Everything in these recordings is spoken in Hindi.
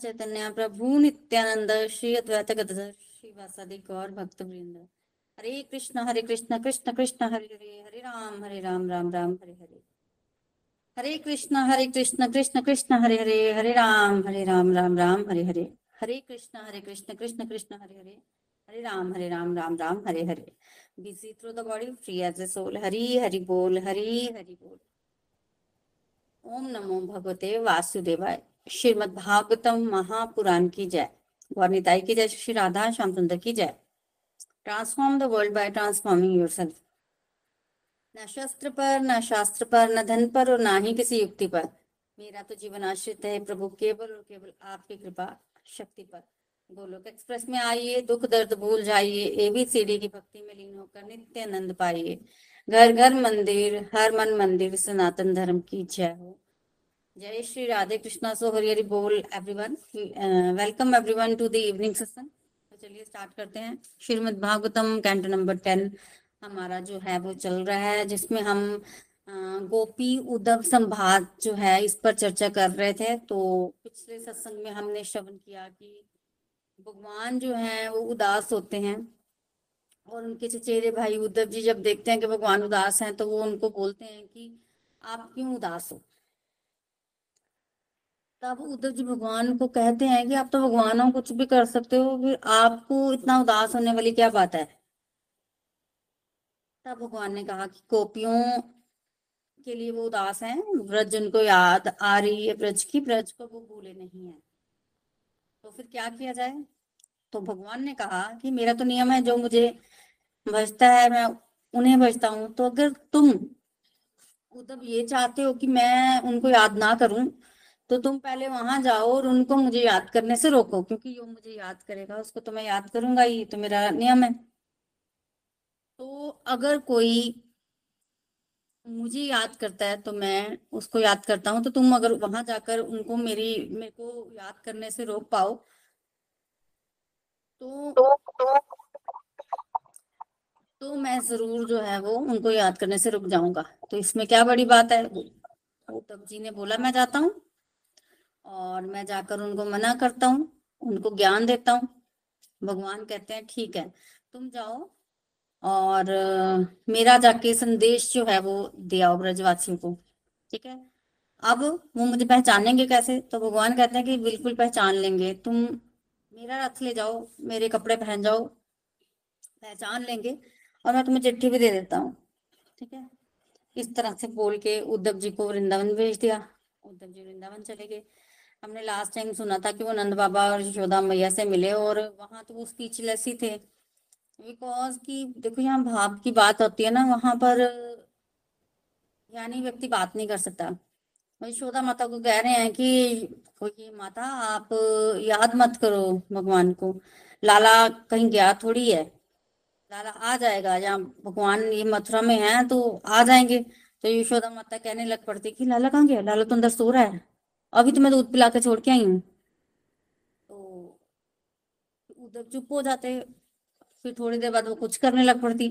चैतन्य प्रभु नित्यानंद, श्री अद्वैत गदधर, श्री वासादि गौर भक्त वृंद Hare Krishna Hare Krishna Krishna Krishna, Hare Hare Hare Ram Hare Ram Ram Ram, Hare Hare. Hare Krishna Hare Krishna Krishna Krishna, Hare Hare Hare Ram Hare Ram Ram Ram, Hare Hare. Hare Krishna Hare Krishna Krishna Krishna, Hare Hare Hare Ram Hare Ram Ram Ram, Hare Hare. Busy through the body, free as a soul Hari Hari बोल, हरि हरि बोल। ओम नमो भगवते वासुदेवाय। श्रीमद् भागवतम महापुराण की जय। गौरताई की जय। श्री राधा श्याम सुंदर की जय। Transform the world by transforming yourself न शस्त्र पर, न शास्त्र पर, न धन पर और ना ही किसी युक्ति पर। मेरा तो जीवन आश्रित है प्रभु केवल और केवल आपकी कृपा, शक्ति पर। गोलोक एक्सप्रेस में आइए, दुख दर्द भूल जाइए एबीसीडी की भक्ति में लीन होकर नित्य आनंद पाइए। घर घर मंदिर, हर मन मंदिर, सनातन धर्म की जय हो। जय श्री राधे कृष्णा सो हरि हरि बोल everyone welcome everyone to the evening session तो चलिए स्टार्ट करते हैं। Shrimad Bhagavatam canto number ten हमारा जो है, वो चल रहा है, जिसमें हम गोपी उद्धव संभाग जो है, इस पर चर्चा कर रहे थे। तो पिछले सत्संग में हमने श्रवण किया कि भगवान जो है, वो उदास होते हैं। और उनके चचेरे भाई उद्धव जी जब देखते हैं कि भगवान उदास हैं तो वो उनको बोलते हैं कि, आप क्यों उदास हो? तब उद्धव जी भगवान को कहते हैं कि आप तो भगवान हो कुछ भी कर सकते हो, फिर आपको इतना उदास होने वाली क्या बात है? तब भगवान ने कहा कि गोपियों के लिए वो उदास हैं ब्रज उनको याद आ रही है, ब्रज की, ब्रज को वो भूले नहीं है। तो फिर क्या किया जाए? तो भगवान ने कहा कि मेरा तो नियम है, जो मुझे भजता है, मैं उन्हें भजता हूँ। तो अगर तुम उद्धव ये चाहते हो कि मैं उनको याद ना करूँ तो तुम पहले वहाँ जाओ और उनको मुझे याद करने से रोको, क्योंकि जो मुझे याद करेगा, उसको तो मैं याद करूँगा ही तो मेरा नियम है। तो अगर कोई मुझे याद करता है तो मैं उसको याद करता हूँ। तो तुम अगर वहाँ जाकर उनको मेरी, मेरे को याद करने से रोक पाओ तो तो मैं ज़रूर जो है वो उनको याद करने से रुक जाऊँगा। तो इसमें क्या बड़ी बात है? उद्धव जी ने बोला, मैं जाता हूँ। और मैं जाकर उनको मना करता हूँ, उनको ज्ञान देता हूँ। भगवान कहते हैं, ठीक है, तुम जाओ और मेरा जाके संदेश जो है वो दे आओ ब्रजवासियों को, ठीक है? अब वो मुझे पहचानेंगे कैसे? तो भगवान कहते हैं कि, बिल्कुल पहचान लेंगे। तुम मेरा रथ ले जाओ, मेरे कपड़े पहन जाओ, पहचान लेंगे और मैं तुम्हें चिट्ठी भी दे देता हूँ, ठीक है? इस तरह से बोल के उद्धव जी को वृंदावन भेज दिया। उद्धव जी वृंदावन चले गए। हमने लास्ट टाइम सुना था कि वो नंद बाबा और यशोदा मैया से मिले और वहाँ तो वो स्पीचलेस ही थे। बिकॉज़ कि देखो यहाँ भाव की बात होती है ना, वहाँ पर यानी व्यक्ति बात नहीं कर सकता। यशोदा माता को कह रहे हैं कि कोई माता, आप याद मत करो भगवान को। लाला कहीं गया थोड़ी है। लाला आ जाएगा, या भगवान ये मथुरा में है तो आ जाएँगे। तो यशोदा माता कहने लग पड़ती कि, लाला कहाँ गया? लाला तो अंदर सो रहा है। अभी तो मैं दूध पिला के छोड़ के आई हूँ। तो उद्धव चुप हो जाते। फिर थोड़ी देर बाद वो कुछ करने लग पड़ती।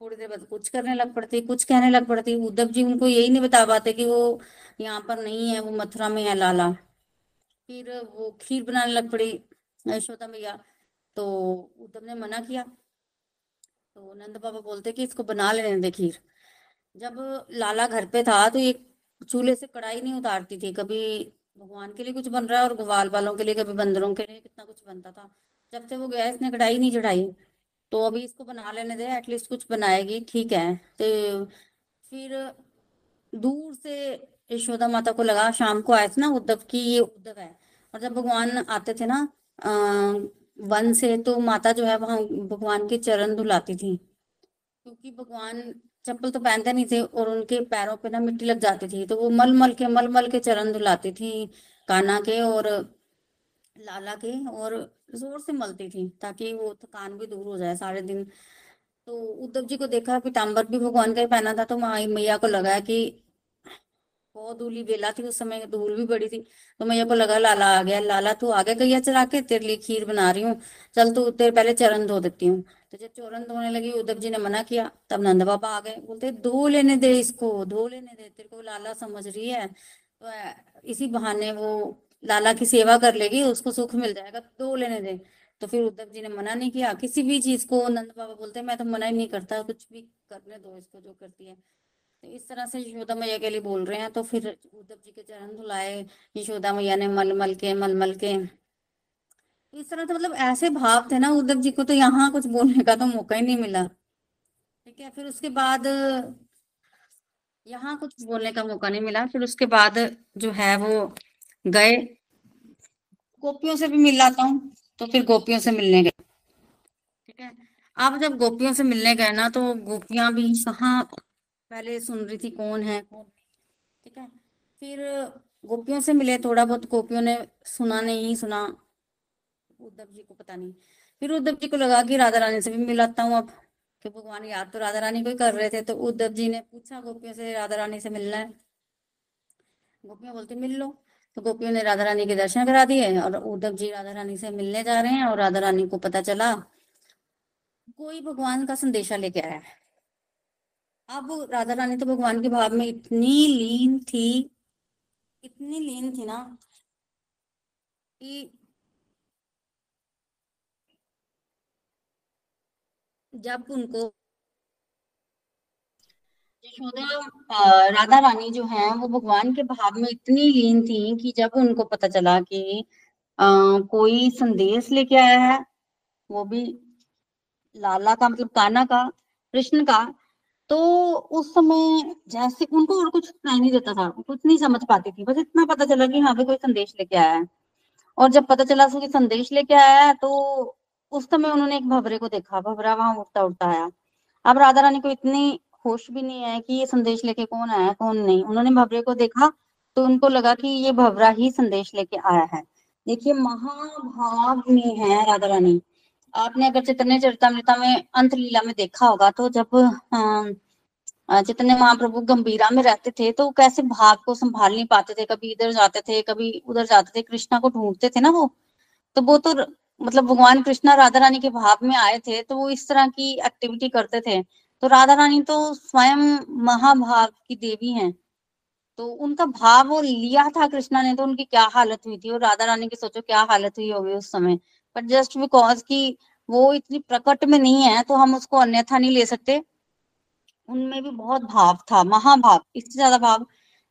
थोड़ी देर बाद कुछ करने लग पड़ती, कुछ कहने लग पड़ती। उद्धव जी उनको यही नहीं बता पाते कि वो यहाँ पर नहीं है, वो मथुरा में है, लाला। फिर वो खीर बनाने लग पड़ी यशोदा मैया तो उद्धव ने मना किया। तो नंद बाबा बोलते कि इसको बना लेने दे खीर। जब लाला घर पे था तो ये चूल्हे से कढ़ाई नहीं उतारती थी। कभी भगवान के लिए कुछ बन रहा है और ग्वाल वालों के लिए, कभी बंदरों के लिए कितना कुछ बनता था। जब से वो गया, इसने कढ़ाई नहीं चढ़ाई। तो अभी इसको बना लेने दे एटलीस्ट कुछ बनाएगी, ठीक है। तो फिर दूर से यशोदा माता को लगा, शाम को आए थे ना उद्धव की, ये उद्धव है। और जब भगवान आते थे ना वन से तो माता जो है, वहाँ भगवान के चरण धुलाती थी। क्योंकि भगवान चप्पल तो पहनते नहीं थे और उनके पैरों पे ना मिट्टी लग जाती थी तो वो मल मल के मल मल के चरण धुलाती थी, काना के और लाला के और ज़ोर से मलती थी ताकि वो थकान भी दूर हो जाए सारे दिन। तो उद्धव जी को देखा पीताम्बर भी भगवान का ही पहना था तो मैया को लगा कि बहुत धूली बेला थी, उस समय धूल भी बड़ी थी। तो मैया को लगा, लाला आ गया, लाला तू आगे गैया चरा के? तेरे लिए खीर बना रही हूँ। चल तू, तेरे पहले चरण धो देती हूँ। तो जब चरण धोने लगी, उद्धव जी ने मना किया, तब नंद बाबा आ गए। बोलते, धो लेने दे इसको, धो लेने दे, तेरे को लाला समझ रही है। तो इसी बहाने वो लाला की सेवा कर लेगी, उसको सुख मिल जाएगा, धो लेने दे। तो फिर उद्धव जी ने मना नहीं किया। किसी भी चीज़ को, नंद बाबा बोलते, मैं तो मना ही नहीं करता, कुछ भी करने दो इसको, जो करती है। तो इस तरह से यशोदा मैया के लिए बोल रहे हैं। तो फिर उद्धव जी के चरण धुलाए, यशोदा मैया ने मल मल के, मल मल के। इस तरह से मतलब ऐसे भाव थे ना उद्धव जी को तो यहाँ कुछ बोलने का तो मौका ही नहीं मिला। ठीक है, फिर उसके बाद, यहाँ कुछ बोलने का मौका नहीं मिला। फिर उसके बाद जो है वो गए। गोपियों से भी मिल लाता हूँ तो फिर गोपियों से मिलने गए। ठीक है अब जब गोपियों से मिलने गए ना तो गोपियाँ भी कहाँ पहले सुन रही थी कौन है, कौन ठीक है? फिर गोपियों से मिले थोड़ा बहुत गोपियों ने सुना नहीं, सुना। उद्धव जी को पता नहीं। फिर उद्धव जी को लगा कि राधा रानी से भी मिलाता हूँ अब, कि भगवान याद तो राधा रानी को ही कर रहे थे तो उद्धव जी ने पूछा, गोपियों से राधा रानी से मिलना है? गोपियाँ बोलती, मिल लो। तो गोपियों ने राधा रानी के दर्शन करा दिए और उद्धव जी राधा रानी से मिलने जा रहे हैं और राधा रानी को पता चला, कोई भगवान का संदेशा लेके आया है। अब राधा रानी तो भगवान के भाव में इतनी लीन थी इतनी लीन थी ना कि जब उनको यशोदा राधा रानी जो है वो भगवान के भाव में इतनी लीन थी कि जब उनको पता चला कि आ, कोई संदेश लेके आया है वो भी लाला का मतलब काना का कृष्ण का तो उस समय जैसे उनको और कुछ सुनाई नहीं देता था, कुछ नहीं समझ पाती थी। बस इतना पता चला कि हाँ भाई कोई संदेश लेके आया है। और जब पता चला कि संदेश लेके आया है तो उस समय उन्होंने एक भवरे को देखा। भवरा वहाँ उड़ता उड़ता आया। अब राधा रानी को इतनी होश भी नहीं है कि ये संदेश लेके कौन आया, कौन नहीं। उन्होंने भवरे को देखा तो उनको लगा कि ये भवरा ही संदेश लेके आया है। देखिए महाभाव में है राधा रानी। आपने अगर चितने चरितमृता में अंत लीला में देखा होगा तो जब जितने महाप्रभु गंभीरा में रहते थे तो कैसे भाव को संभाल नहीं पाते थे? कभी इधर जाते थे, कभी उधर जाते थे, कृष्णा को ढूंढते थे ना वो? तो वो तो मतलब भगवान कृष्णा राधा रानी के भाव में आए थे तो वो इस तरह की एक्टिविटी करते थे। तो राधा रानी तो स्वयं महाभाव की देवी हैं। तो उनका भाव वो लिया था कृष्णा ने तो उनकी क्या हालत हुई थी? और राधा रानी की सोचो क्या हालत हुई होगी उस समय? पर जस्ट बिकॉज़ की वो इतनी प्रकट में नहीं है तो हम उसको अन्यथा नहीं ले सकते। उनमें भी बहुत भाव था, महाभाव, इससे ज़्यादा भाव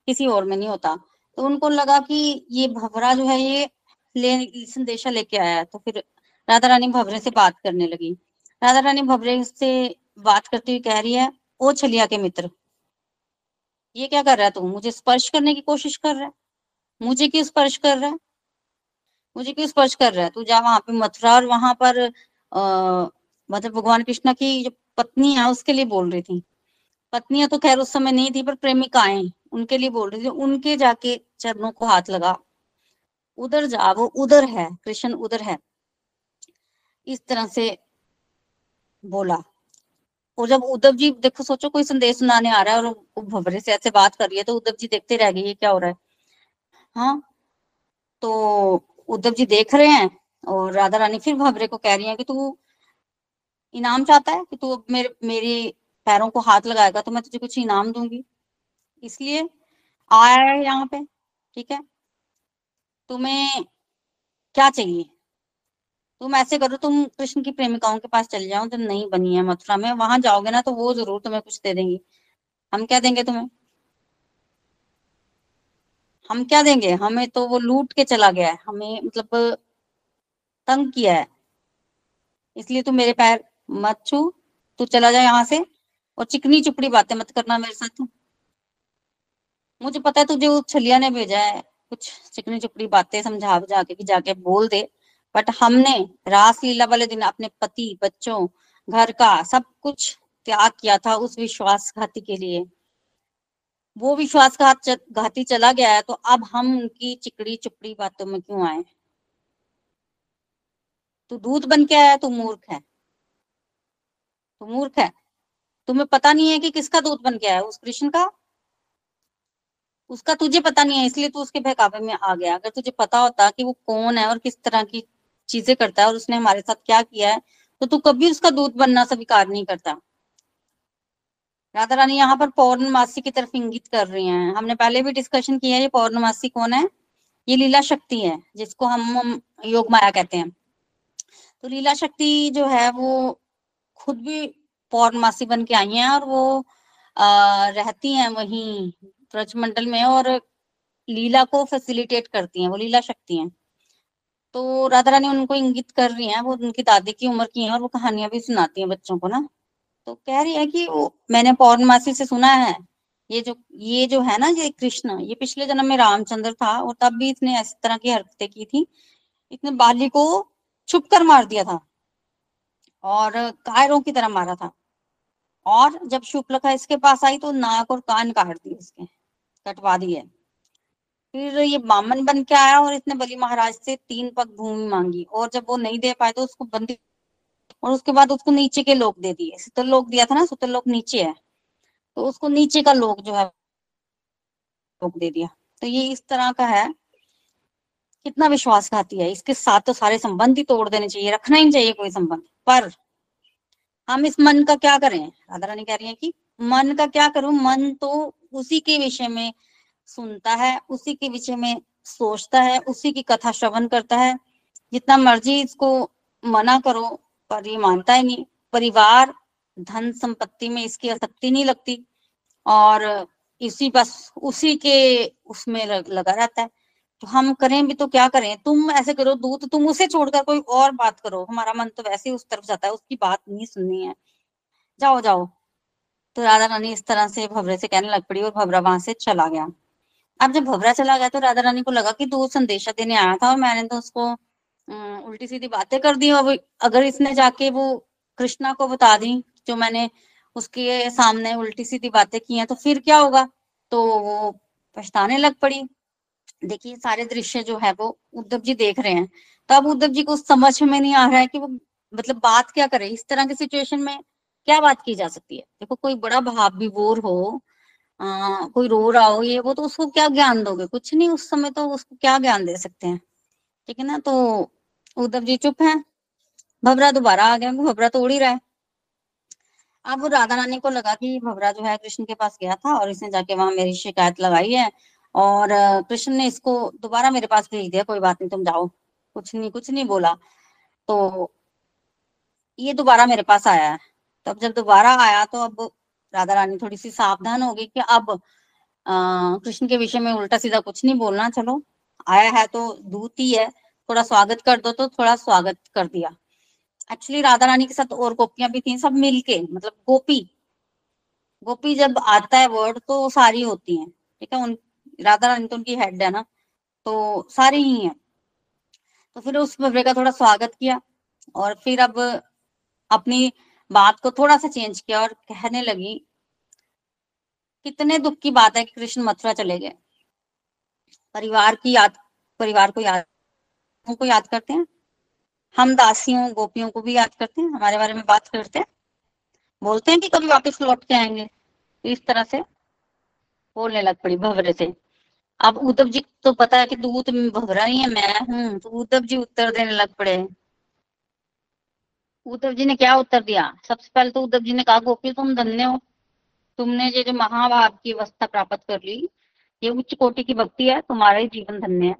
किसी और में नहीं होता। तो उनको लगा कि ये भवरा जो है, ये ले, संदेशा लेके आया है। तो फिर राधा रानी भवरे से बात करने लगी। राधा रानी भवरे से बात करती हुई कह रही है, ओ छलिया के मित्र, ये क्या कर रहा है तू? मुझे स्पर्श करने की कोशिश कर रहा है? मुझे क्यों स्पर्श कर रहा है? मुझे क्यों स्पर्श कर रहा है? तू जा वहाँ पे मथुरा और वहाँ पर, अः मतलब भगवान कृष्ण की जो पत्नी है, उसके लिए बोल रही थी। पत्नियाँ तो खैर उस समय नहीं थी, पर प्रेमिकाएँ उनके लिए बोल रही थी। उनके जाके चरणों को हाथ लगा। उधर जा, वो उधर है, कृष्ण उधर है। इस तरह से बोला। और जब उद्धव जी, देखो, सोचो, कोई संदेश सुनाने आ रहा है और भवरे से ऐसे बात कर रही है तो उद्धव जी देखते रह गए, ये क्या हो रहा है? हाँ तो उद्धव जी देख रहे हैं और राधा रानी फिर भवरे को कह रही है कि तू इनाम चाहता है कि तू अब मेरे मेरे पैरों को हाथ लगाएगा तो मैं तुझे कुछ इनाम दूँगी। इसलिए आया है यहाँ पे, ठीक है? तुम्हें क्या चाहिए? तुम ऐसे करो, तुम कृष्ण की प्रेमिकाओं के पास चल जाओ तो नहीं बनी है मथुरा में। वहाँ जाओगे ना तो वो ज़रूर तुम्हें कुछ दे देंगी। हम क्या देंगे तुम्हें? हम क्या देंगे? हमें तो वो लूट के चला गया है। हमें मतलब तंग किया है। इसलिए तू मेरे पैर मत छू। तू चला जा यहाँ से और चिकनी चुपड़ी बातें मत करना मेरे साथ मुझे पता है तुझे छलिया ने भेजा है। कुछ चिकनी चुपड़ी बातें समझा बुझा के जाके बोल दे। बट हमने रास लीला वाले दिन अपने पति, बच्चों, घर का सब कुछ त्याग किया था उस विश्वासघाती के लिए। वो विश्वासघात घाती चला गया है तो अब हम उनकी चिकड़ी चुपड़ी बातों में क्यों आए? तू दूध बन के आया तू मूर्ख है। तू मूर्ख है। तुम्हें पता नहीं है कि किसका दूध बन के आया उस कृष्ण का? उसका तुझे पता नहीं है, इसलिए तू उसके बहकावे में आ गया। अगर तुझे पता होता कि वो कौन है और किस तरह की चीज़ें करता है और उसने हमारे साथ क्या किया है तो तू कभी उसका दूध बनना स्वीकार नहीं करता। राधा रानी यहाँ पर पौर्णमासी की तरफ़ इंगित कर रही हैं। हमने पहले भी डिस्कशन किया है ये पौर्णमासी कौन है? ये लीला शक्ति है जिसको हम योग माया कहते हैं। तो लीला शक्ति जो है वो खुद भी पौर्णमासी बन के आई हैं और वो आ, रहती हैं वहीं ब्रजमंडल में और लीला को फैसिलिटेट करती हैं वो लीला शक्ति हैं। तो राधा रानी उनको इंगित कर रही हैं वो उनकी दादी की उम्र की हैं और वो कहानियाँ भी सुनाती हैं बच्चों को ना। तो कह रही है कि वो, मैंने पौर्णमासी से सुना है, ये जो ये जो है ना, ये कृष्ण, ये पिछले जन्म में रामचंद्र था और तब भी इसने इस तरह की हरकतें की थी। इसने बाली को छुप कर मार दिया था और कायरों की तरह मारा था। और जब शुक्लखा इसके पास आई तो नाक और कान काट दिए इसके, कटवा दिए। फिर ये बामन बन के आया और इसने बलि महाराज से तीन पग भूमि मांगी और जब वो नहीं दे पाए तो उसको बंदी और उसके बाद उसको नीचे के लोक दे दिए। सुतर लोग दिया था ना सुतर लोग नीचे है। तो उसको नीचे का लोक जो है लोग दे दिया। तो ये इस तरह का है। कितना विश्वासघाती है। इसके साथ तो सारे संबंध ही तोड़ देने चाहिए। रखना ही चाहिए कोई संबंध। पर हम इस मन का क्या करें? राधा रानी कह रही है कि मन का क्या करूँ? मन तो उसी के विषय में सुनता है, उसी के विषय में सोचता है, उसी की कथा श्रवण करता है। जितना मर्ज़ी इसको मना करो पर ये मानता ही नहीं। परिवार, धन संपत्ति में इसकी आसक्ति नहीं लगती और इसी बस उसी के उसमें लगा रहता है। तो हम करें भी तो क्या करें? तुम ऐसे करो दूध तुम उसे छोड़कर कोई और बात करो। हमारा मन तो वैसे ही उस तरफ़ जाता है, उसकी बात नहीं सुननी है। जाओ जाओ। तो राधा रानी इस तरह से भवरे से कहने लग पड़ी और भवरा वहाँ से चला गया। अब जब भवरा चला गया तो राधा रानी को लगा कि दूध संदेशा देने आया था और मैंने तो उसको उल्टी सीधी बातें कर दी अब अगर इसने जाके वो कृष्णा को बता दी जो मैंने उसके सामने उल्टी सीधी बातें की हैं तो फिर क्या होगा? तो वो पछताने लग पड़ी। देखिए सारे दृश्य जो है वो उद्धव जी देख रहे हैं। तो अब उद्धव जी को समझ में नहीं आ रहा है कि वो मतलब बात क्या करे? इस तरह की सिचुएशन में क्या बात की जा सकती है? देखो कोई बड़ा भाव विभोर हो आ, कोई रो रहा हो ये वो तो उसको क्या ज्ञान दोगे? कुछ नहीं उस समय तो उसको क्या ज्ञान दे सकते हैं। ठीक है ना? तो उद्धव जी चुप है। भवरा दोबारा आ गया, भवरा तो उड़ ही रहा है। अब राधा रानी को लगा कि भवरा जो है कृष्ण के पास गया था और इसने जाके वहाँ मेरी शिकायत लगाई है और कृष्ण ने इसको दोबारा मेरे पास भेज दिया, कोई बात नहीं, तुम जाओ। कुछ नहीं कुछ नहीं बोला। तो ये दोबारा मेरे पास आया है। तो अब जब दोबारा आया तो अब राधा रानी थोड़ी सी सावधान हो गई कि अब कृष्ण के विषय में उल्टा सीधा कुछ नहीं बोलना, चलो। आया है तो दूत ही है। थोड़ा स्वागत कर दो तो थोड़ा स्वागत कर दिया। एक्चुअली राधा रानी के साथ और गोपियाँ भी थी, सब मिलके मतलब गोपी। गोपी जब आता है वर्ड तो सारी होती हैं, ठीक है? उन, राधा रानी तो उनकी हेड है ना तो सारी ही है। तो फिर उस बबरे का थोड़ा स्वागत किया, और फिर अब अपनी बात को थोड़ा सा चेंज किया और कहने लगी, कितने दुख की बात है कि कृष्ण मथुरा चले गए। परिवार की याद, परिवार को याद को याद करते हैं? हम दासियों, गोपियों को भी याद करते हैं? हमारे बारे में बात करते हैं? बोलते हैं कि कभी वापस लौट के आएँगे? इस तरह से बोलने लग पड़ी भवरे से। अब उद्धव जी तो पता है कि दूत भवरा ही है, मैं हूँ तो उद्धव जी उत्तर देने लग पड़े उद्धव जी ने क्या उत्तर दिया? सबसे पहले तो उद्धव जी ने कहा, गोपी, तुम धन्य हो। तुमने ये जो महाभाव की अवस्था प्राप्त कर ली, ये उच्च कोटि की भक्ति है, तुम्हारा ही जीवन धन्य है।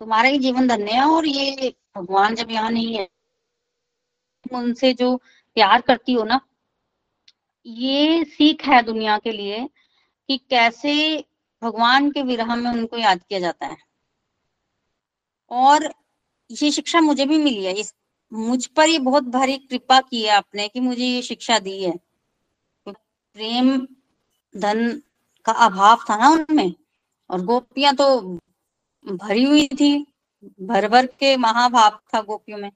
तुम्हारा ही जीवन धन्य है और ये भगवान जब यहाँ नहीं है उनसे जो प्यार करती हो ना, ये सीख है दुनिया के लिए कि कैसे भगवान के विरह में उनको याद किया जाता है। और ये शिक्षा मुझे भी मिली है, इस, मुझ पर ये बहुत भारी कृपा की है आपने कि मुझे ये शिक्षा दी है। प्रेम, धन का अभाव था ना उनमें, और गोपियाँ तो भरी हुई थी, भर भर के महाभाव था गोपियों में।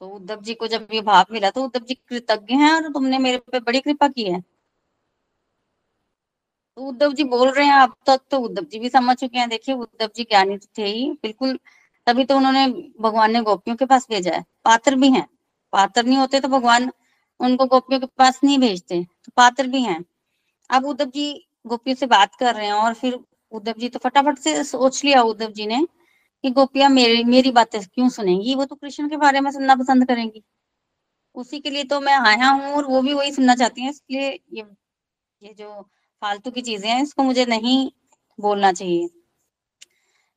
तो उद्धव जी को जब ये भाव मिला तो उद्धव जी कृतज्ञ हैं और तुमने मेरे पे बड़ी कृपा की है। तो उद्धव जी बोल रहे हैं, अब तक तो उद्धव जी भी समझ चुके हैं। देखिए, उद्धव जी ज्ञानी तो थे ही। बिल्कुल, तभी तो उन्होंने भगवान ने गोपियों के पास भेजा है। पात्र भी हैं। पात्र नहीं होते तो भगवान उनको गोपियों के पास नहीं भेजते। तो पात्र भी हैं। अब उद्धव जी गोपियों से बात कर रहे हैं और फिर उद्धव जी तो फटाफट से सोच लिया उद्धव जी ने कि गोपिया, मेरी मेरी बातें क्यों सुनेंगी? वो तो कृष्ण के बारे में सुनना पसंद करेंगी। उसी के लिए तो मैं आया हूँ और वो भी वही सुनना चाहती हैं, इसलिए ये ये जो फालतू की चीज़ें हैं, इसको मुझे नहीं बोलना चाहिए।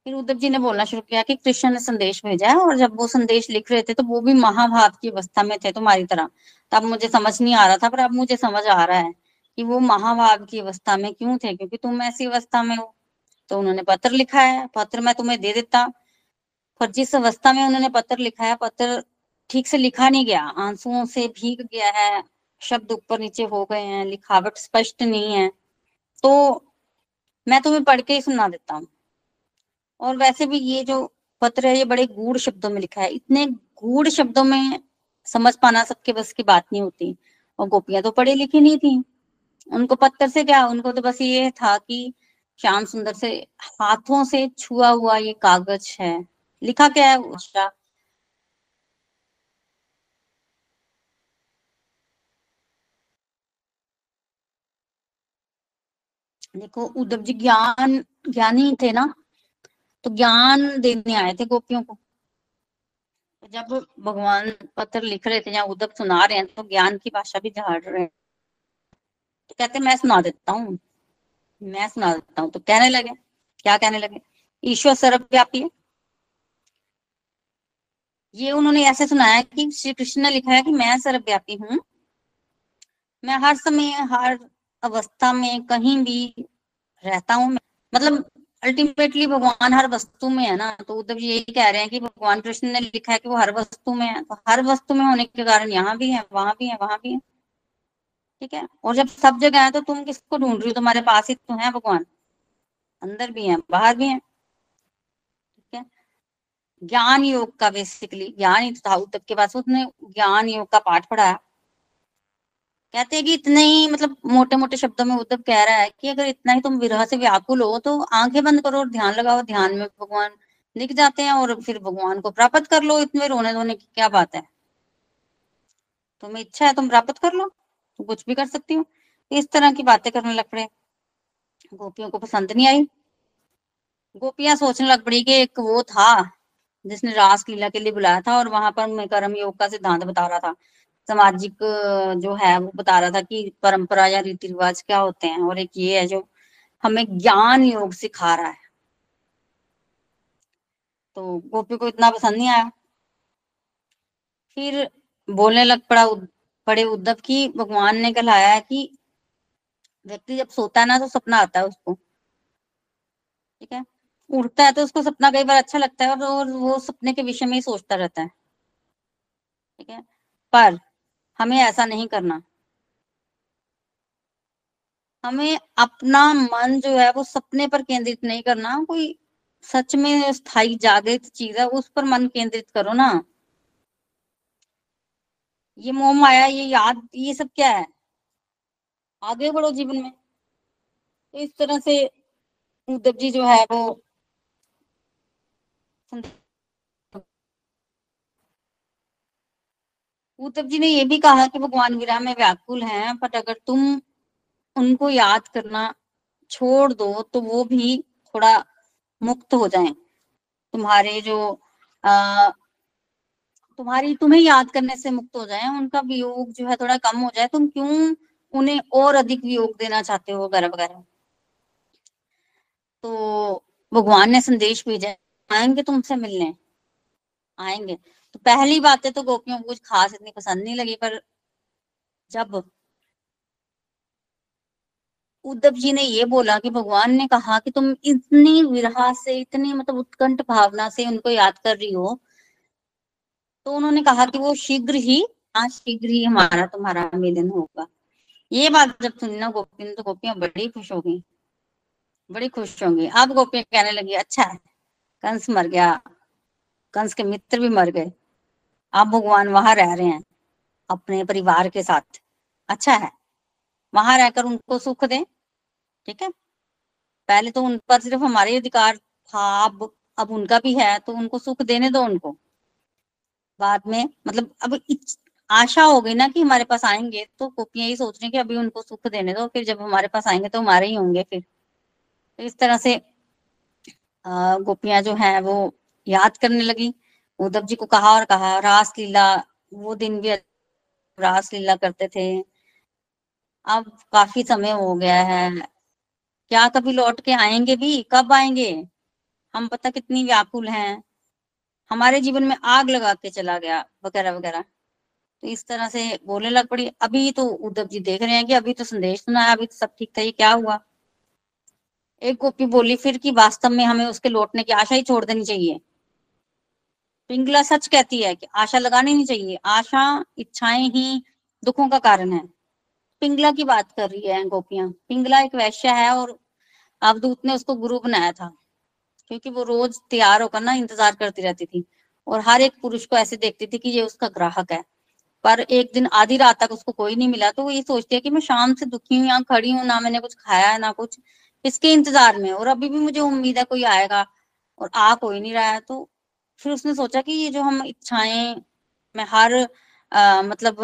फिर उद्धव जी ने बोलना शुरू किया कि कृष्ण ने संदेश भेजा है और जब वो संदेश लिख रहे थे तो वो भी महाभारत की अवस्था में थे तुम्हारी तरह। तब मुझे समझ नहीं आ रहा था, पर अब मुझे समझ आ रहा है कि वो महाभाव की अवस्था में क्यों थे, क्योंकि तुम ऐसी अवस्था में हो। तो उन्होंने पत्र लिखा है पत्र मैं तुम्हें दे देता। पर जिस अवस्था में उन्होंने पत्र लिखा है पत्र ठीक से लिखा नहीं गया। आंसुओं से भीग गया है, शब्द ऊपर नीचे हो गए हैं, लिखावट स्पष्ट नहीं है। तो मैं तुम्हें पढ़ के ही सुना देता हूँ। और वैसे भी ये जो पत्र है, ये बड़े गूढ़ शब्दों में लिखा है। इतने गूढ़ शब्दों में समझ पाना सबके बस की बात नहीं होती। और गोपियाँ तो पढ़ी लिखी नहीं थी। उनको पत्थर से क्या? उनको तो बस ये था कि श्याम सुंदर से हाथों से छुआ हुआ ये कागज़ है। लिखा क्या है उसका? देखो, उद्धव जी ज्ञान, ज्ञानी थे ना तो ज्ञान देने आए थे गोपियों को। जब भगवान पत्र लिख रहे थे या उद्धव सुना रहे हैं तो ज्ञान की भाषा भी झाड़ रहे हैं। तो कहते मैं सुना देता हूँ। मैं सुना देता हूँ। तो कहने लगे, क्या कहने लगे? ईश्वर सर्वव्यापी है। ये उन्होंने ऐसे सुनाया कि श्री कृष्ण ने लिखा है कि मैं सर्वव्यापी हूँ। मैं हर समय, हर अवस्था में कहीं भी रहता हूँ। मतलब अल्टीमेटली भगवान हर वस्तु में है ना तो उद्धव जी यही कह रहे हैं कि भगवान कृष्ण ने लिखा है कि वो हर वस्तु में है। तो हर वस्तु में होने के कारण यहाँ भी है, वहाँ भी है, वहाँ भी है। ठीक है? और जब सब जगह है तो तुम किसको ढूंढ रही हो? तुम्हारे पास ही तो है भगवान। अंदर भी है, बाहर भी है। ठीक है? ज्ञान योग का बेसिकली ज्ञान ही था उद्धव के पास उसने ज्ञान योग का पाठ पढ़ाया। कहते हैं कि इतने ही मतलब मोटे मोटे शब्दों में उद्धव कह रहा है कि अगर इतना ही तुम विरह से व्याकुल हो तो आँखें बंद करो और ध्यान लगाओ। ध्यान में भगवान दिख जाते हैं और फिर भगवान को प्राप्त कर लो। इतने रोने धोने की क्या बात है? तुम्हें इच्छा है, तुम प्राप्त कर लो। कुछ भी कर सकती हूँ। इस तरह की बातें करने लग पड़े। गोपियों को पसंद नहीं आई। गोपियाँ सोचने लग पड़ी कि एक वो था जिसने रास लीला के लिए बुलाया था और वहाँ पर मैं कर्म योग का सिद्धांत बता रहा था। सामाजिक जो है वो बता रहा था कि परंपरा या रीति रिवाज क्या होते हैं और एक ये है जो हमें ज्ञान योग सिखा रहा है। तो गोपी को इतना पसंद नहीं आया। फिर बोलने लग पड़ा पड़े उद्धव की भगवान ने कहलाया कि व्यक्ति जब सोता है ना तो सपना आता है उसको। ठीक है? उठता है तो उसको सपना कई बार अच्छा लगता है और वो सपने के विषय में ही सोचता रहता है। ठीक है? पर हमें ऐसा नहीं करना। हमें अपना मन जो है वो सपने पर केंद्रित नहीं करना। कोई सच में स्थायी, जागृत चीज़ है, उस पर मन केंद्रित करो ना। ये मोह माया ये याद ये सब क्या है? आगे बढ़ो जीवन में। तो इस तरह से उद्धव जी जो है वो उद्धव जी ने ये भी कहा कि भगवान विराह में व्याकुल हैं पर अगर तुम उनको याद करना छोड़ दो तो वो भी थोड़ा मुक्त हो जाएँ। तुम्हारे जो आ, तुम्हारी, तुम्हें याद करने से मुक्त हो जाए, उनका वियोग जो है थोड़ा कम हो जाए, तुम क्यों उन्हें और अधिक वियोग देना चाहते हो वगैरह वगैरह तो भगवान ने संदेश भेजा, आएँगे तुमसे मिलने? आएँगे। तो पहली बात तो गोपियों को कुछ खास इतनी पसंद नहीं लगी, पर जब उद्धव जी ने ये बोला कि भगवान ने कहा कि तुम इतनी विरहा से, इतनी मतलब उत्कंठ भावना से उनको याद कर रही हो तो उन्होंने कहा कि वो शीघ्र ही हाँ शीघ्र ही हमारा तुम्हारा मिलन होगा। ये बात जब सुनी ना गोपी तो गोपियाँ बड़ी खुश हो गई। बड़ी खुश होंगी अब गोपियाँ कहने लगी अच्छा है कंस मर गया। कंस के मित्र भी मर गए। अब भगवान वहाँ रह रहे हैं, अपने परिवार के साथ। अच्छा है, वहाँ रहकर उनको सुख दे, ठीक है? पहले तो उन पर सिर्फ़ हमारे अधिकार था, अब अब उनका भी है तो उनको सुख देने दो उनको। बाद में मतलब अब आशा हो गई ना कि हमारे पास आएँगे तो गोपियाँ यही सोच रही कि अभी उनको सुख देने दो, फिर जब हमारे पास आएँगे तो हमारे ही होंगे फिर। तो इस तरह से गोपियाँ जो है वो याद करने लगी। उद्धव जी को कहा और कहा रास लीला वो दिन भी रास लीला करते थे। अब काफ़ी समय हो गया है। क्या कभी लौट के आएँगे भी? कब आएँगे? हम पता कितनी व्याकुल हैं। हमारे जीवन में आग लगा के चला गया, वगैरह वगैरह। तो इस तरह से बोलने लग पड़ी। अभी तो उद्धव जी देख रहे हैं कि अभी तो संदेश सुना है अभी तो सब ठीक था, ये क्या हुआ? एक गोपी बोली, फिर कि वास्तव में हमें उसके लौटने की आशा ही छोड़ देनी चाहिए। पिंगला सच कहती है कि आशा लगानी नहीं चाहिए, आशा, इच्छाएँ ही दुखों का कारण है। पिंगला की बात कर रही है गोपियाँ। पिंगला एक वैश्य है और अवधूत ने उसको गुरु बनाया था। क्योंकि वो रोज तैयार होकर ना इंतज़ार करती रहती थी। और हर एक पुरुष को ऐसे देखती थी कि ये उसका ग्राहक है। पर एक दिन आधी रात तक उसको कोई नहीं मिला तो वो ये सोचती है कि मैं शाम से दुखी हूँ यहाँ खड़ी हूँ ना मैंने कुछ खाया है ना कुछ। इसके इंतज़ार में और अभी भी मुझे उम्मीद है कोई आएगा और आ कोई नहीं रहा है। तो फिर उसने सोचा कि ये जो हम इच्छाएँ मैं हर आ, मतलब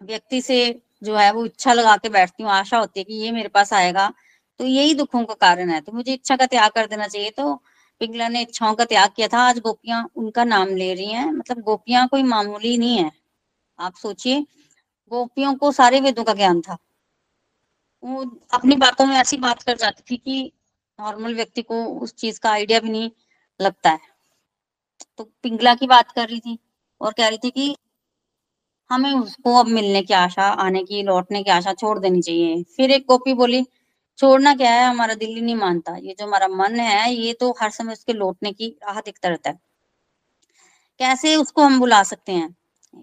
व्यक्ति से जो है वो इच्छा लगा के बैठती हूँ आशा होती है कि ये मेरे पास आएगा। तो यही दुखों का कारण है। तो मुझे इच्छा का त्याग कर देना चाहिए तो। पिंगला ने इच्छाओं का त्याग किया था। आज गोपियाँ उनका नाम ले रही हैं। मतलब गोपियाँ कोई मामूली नहीं है। आप सोचिए, गोपियों को सारे वेदों का ज्ञान था। वो अपनी बातों में ऐसी बात कर जाती थी कि नॉर्मल व्यक्ति को उस चीज़ का आइडिया भी नहीं लगता है। तो पिंगला की बात कर रही थी और कह रही थी कि हमें उसको अब मिलने की आशा, आने की, लौटने की आशा छोड़ देनी चाहिए। फिर एक गोपी बोली छोड़ना क्या है? हमारा दिल ही नहीं मानता। ये जो हमारा मन है ये तो हर समय उसके लौटने की राह दिखता रहता है। कैसे उसको हम बुला सकते हैं?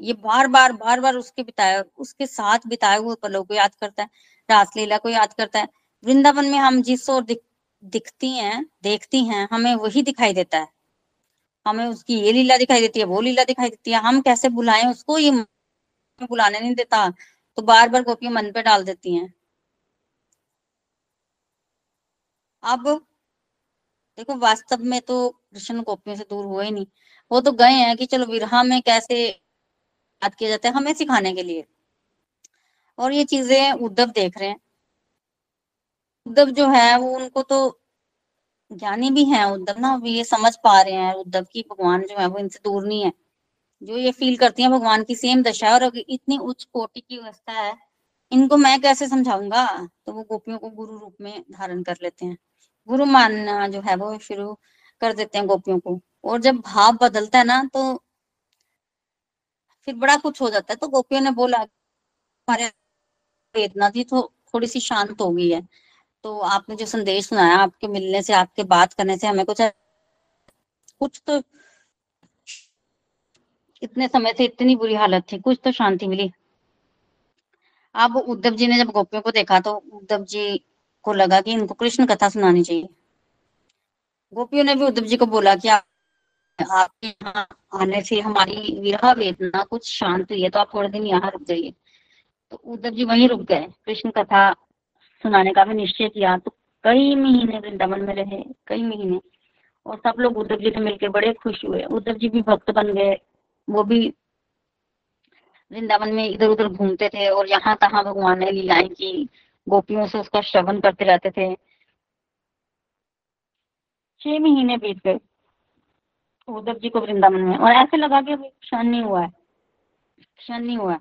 ये बार बार बार बार उसके बिताए उसके साथ बिताए हुए पलों को याद करता है रासलीला को याद करता है। वृंदावन में हम जिस ओर दिख, दिखती हैं देखती हैं हमें वही दिखाई देता है। हमें उसकी ये लीला दिखाई देती है वो लीला दिखाई देती है। हम कैसे बुलाएँ उसको? ये बुलाने नहीं देता। तो बार बार गोपियाँ मन पे डाल देती हैं। अब देखो वास्तव में तो कृष्ण गोपियों से दूर हुए ही नहीं। वो तो गए हैं कि चलो विरहा में कैसे याद किया जाता है हमें सिखाने के लिए। और ये चीज़ें उद्धव देख रहे हैं। उद्धव जो है, वो उनको तो ज्ञानी भी है उद्धव ना ये समझ पा रहे हैं उद्धव की भगवान जो है वो इनसे दूर नहीं है। जो ये फील करती है भगवान की सेम दशा और इतनी उच्च कोटि की अवस्था है, इनको मैं कैसे समझाऊँगा? तो वो गोपियों को गुरु रूप में धारण कर लेते हैं। गुरु मानना जो है वो शुरू कर देते हैं गोपियों को। और जब भाव बदलता है ना तो फिर बड़ा कुछ हो जाता है। तो गोपियों ने बोला हमारे वेदना थी तो थोड़ी सी शांत हो गई है। तो आपने जो संदेश सुनाया, आपके मिलने से, आपके बात करने से हमें कुछ कुछ तो इतने समय से इतनी बुरी हालत थी, कुछ तो शांति मिली। अब उद्धव जी ने जब गोपियों को देखा तो उद्धव जी को लगा कि इनको कृष्ण कथा सुनानी चाहिए। गोपियों ने भी उद्धव जी को बोला कि आपके यहाँ आने से हमारी विरह वेदना कुछ शांत हुई है तो आप थोड़े दिन यहाँ रुक जाइए। तो उद्धव जी वहीं रुक गए। कृष्ण कथा सुनाने का भी निश्चय किया तो कई महीने वृंदावन में रहे, कई महीने। और सब लोग उद्धव जी से मिलकर बड़े खुश हुए। उद्धव जी भी भक्त बन गए। वो भी वृंदावन में इधर उधर घूमते थे और यहाँ तहाँ भगवान ने लीलाएँ की। गोपियों से उसका श्रवण करते रहते थे। छह महीने बीत गए उद्धव जी को वृंदावन में। और ऐसे लगा कि अभी क्षण नहीं हुआ है। क्षण नहीं हुआ है।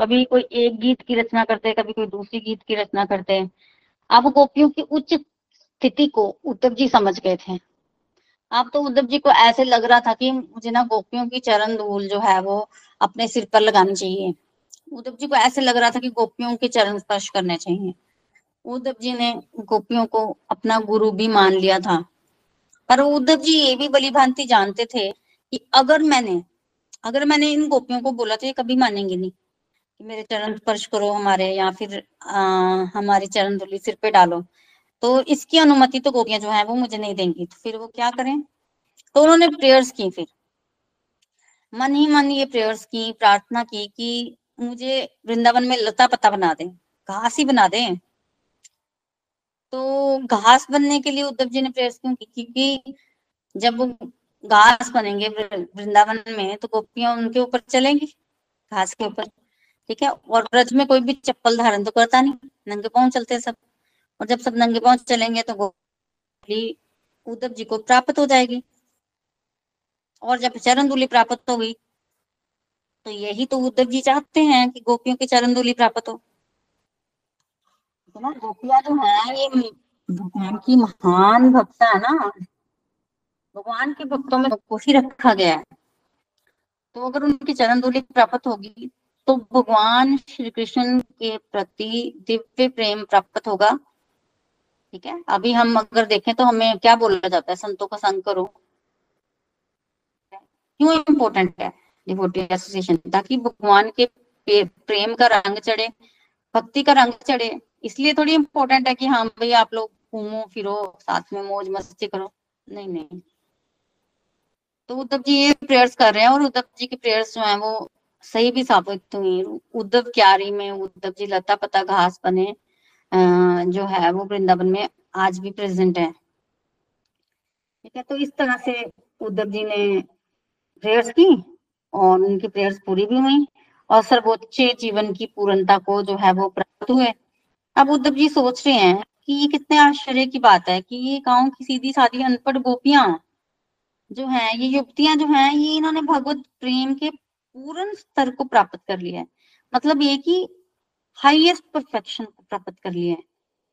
कभी कोई एक गीत की रचना करते, कभी कोई दूसरी गीत की रचना करते। हैं अब गोपियों की उच्च स्थिति को उद्धव जी समझ गए थे। अब तो उद्धव जी को ऐसे लग रहा था कि मुझे ना गोपियों की चरण धूल जो है वो अपने सिर पर लगानी चाहिए। उद्धव जी को ऐसे लग रहा था कि गोपियों के चरण स्पर्श करने चाहिए। उद्धव जी ने गोपियों को अपना गुरु भी मान लिया था। पर उद्धव जी ये भी बली भांति जानते थे कि अगर मैंने अगर मैंने इन गोपियों को बोला तो ये कभी मानेंगे नहीं कि मेरे चरण स्पर्श करो हमारे या फिर आ, हमारे चरण धुली सिर पे डालो। तो इसकी अनुमति तो गोपियाँ जो है वो मुझे नहीं देंगी। तो फिर वो क्या करें? तो उन्होंने प्रेयर्स की फिर। मन ही मन ये प्रेयर्स की प्रार्थना की कि मुझे वृंदावन में लता पता बना दे, घास ही बना दे। तो घास बनने के लिए उद्धव जी ने प्रेयर्स क्यों की? क्योंकि जब घास बनेंगे वृंदावन में तो गोपियाँ उनके ऊपर चलेंगी, घास के ऊपर। ठीक है? और ब्रज में कोई भी चप्पल धारण तो करता नहीं, नंगे पाँव चलते सब। और जब सब नंगे पाँव चलेंगे तो गोपी उद्धव जी को प्राप्त हो जाएगी। और जब चरण दूली प्राप्त हो गई तो यही तो उद्धव जी चाहते हैं कि गोपियों की चरण दूली प्राप्त हो। ना गोपियाँ जो है, ये भगवान की महान भक्त है ना? भगवान के भक्तों में को ही रखा गया है। तो अगर उनकी चरण दूली प्राप्त होगी तो भगवान श्री कृष्ण के प्रति दिव्य प्रेम प्राप्त होगा। ठीक है? अभी हम अगर देखें तो हमें क्या बोला जाता है? संतों का संग करो। क्यों इम्पोर्टेंट है? डिवोटी एसोसिएशन, ताकि भगवान के प्रेम का रंग चढ़े, भक्ति का रंग चढ़े। इसलिए थोड़ी इम्पोर्टेंट है कि हाँ भाई आप लोग घूमो, फिरो, साथ में मौज मस्ती करो। नहीं नहीं। तो उद्धव जी ये प्रेयर्स कर रहे हैं और उद्धव जी की प्रेयर्स जो है वो सही भी साबित हुई। उद्धव क्यारी में उद्धव जी लता पता घास बने जो है वो वृंदावन में आज भी प्रेजेंट है। ठीक है तो इस तरह से उद्धव जी ने प्रेयर्स की। और उनकी प्रेयर्स पूरी भी हुई और सर्वोच्च जीवन की पूर्णता को जो है वो प्राप्त हुए। अब उद्धव जी सोच रहे हैं कि ये कितने आश्चर्य की बात है कि ये गाँव की सीधी सादी अनपढ़ गोपियाँ जो है, ये युवतियाँ जो है, ये इन्होंने भगवत प्रेम के पूर्ण स्तर को प्राप्त कर लिया है। मतलब ये कि हाईएस्ट परफेक्शन को प्राप्त कर लिया है।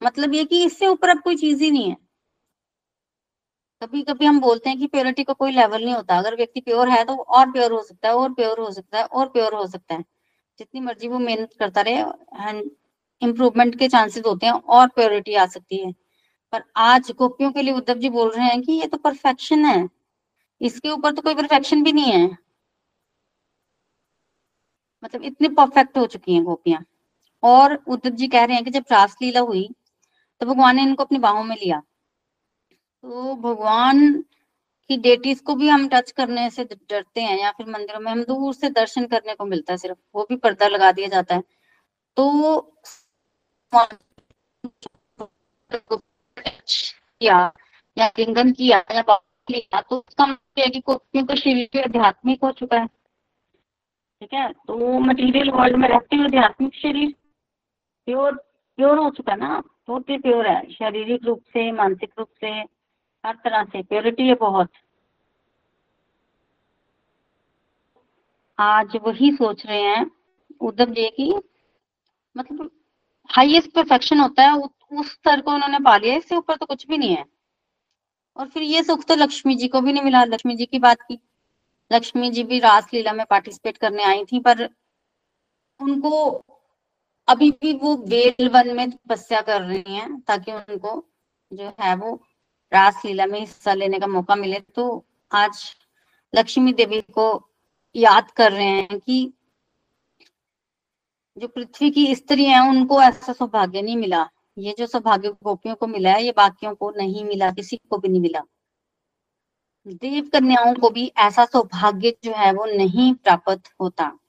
मतलब ये कि इससे ऊपर अब कोई चीज़ ही नहीं है। कभी कभी हम बोलते हैं कि प्योरिटी का को कोई लेवल नहीं होता। अगर व्यक्ति प्योर है तो और प्योर हो सकता है, और प्योर हो सकता है, और प्योर हो सकता है। जितनी मर्ज़ी वो मेहनत करता रहे इम्प्रूवमेंट के चांसेस होते हैं, और प्योरिटी आ सकती है। पर आज गोपियों के लिए उद्धव जी बोल रहे हैं कि ये तो परफेक्शन है। इसके ऊपर तो कोई परफेक्शन भी नहीं है। मतलब इतनी परफेक्ट हो चुकी हैं गोपियाँ। और उद्धव जी कह रहे हैं कि जब रासलीला हुई तो भगवान ने इनको अपनी बाहों में लिया। तो भगवान की डेटीज को भी हम टच करने से डरते हैं या फिर मंदिरों में हम दूर से दर्शन करने को मिलता है सिर्फ़, वो भी पर्दा लगा दिया जाता है। तो या लिंगन किया, या लिया तो उसका मतलब है कि क्योंकि शरीर आध्यात्मिक हो चुका है। ठीक है? तो मटेरियल वर्ल्ड में रहते हुए आध्यात्मिक शरीर प्योर प्योर हो चुका है ना? टोटली प्योर है। शारीरिक रूप से, मानसिक रूप से हर तरह से प्योरिटी है बहुत। आज वही सोच रहे हैं उद्धव जी की मतलब हाईएस्ट परफेक्शन होता है उस स्तर को उन्होंने पा लिया, इससे ऊपर तो कुछ भी नहीं है। और फिर ये सुख तो लक्ष्मी जी को भी नहीं मिला, लक्ष्मी जी की बात की। लक्ष्मी जी भी रासलीला में पार्टिसिपेट करने आई थी, पर उनको अभी भी वो वेल वन में तपस्या कर रही हैं, ताकि उनको जो है वो रासलीला में हिस्सा लेने का मौका मिले तो आज लक्ष्मी देवी को याद कर रहे हैं कि जो पृथ्वी की स्त्री है, उनको ऐसा सौभाग्य नहीं मिला। ये जो सौभाग्य गोपियों को मिला है, ये बाकियों को नहीं मिला, किसी को भी नहीं मिला। देव कन्याओं को भी ऐसा सौभाग्य जो है, वो नहीं प्राप्त होता।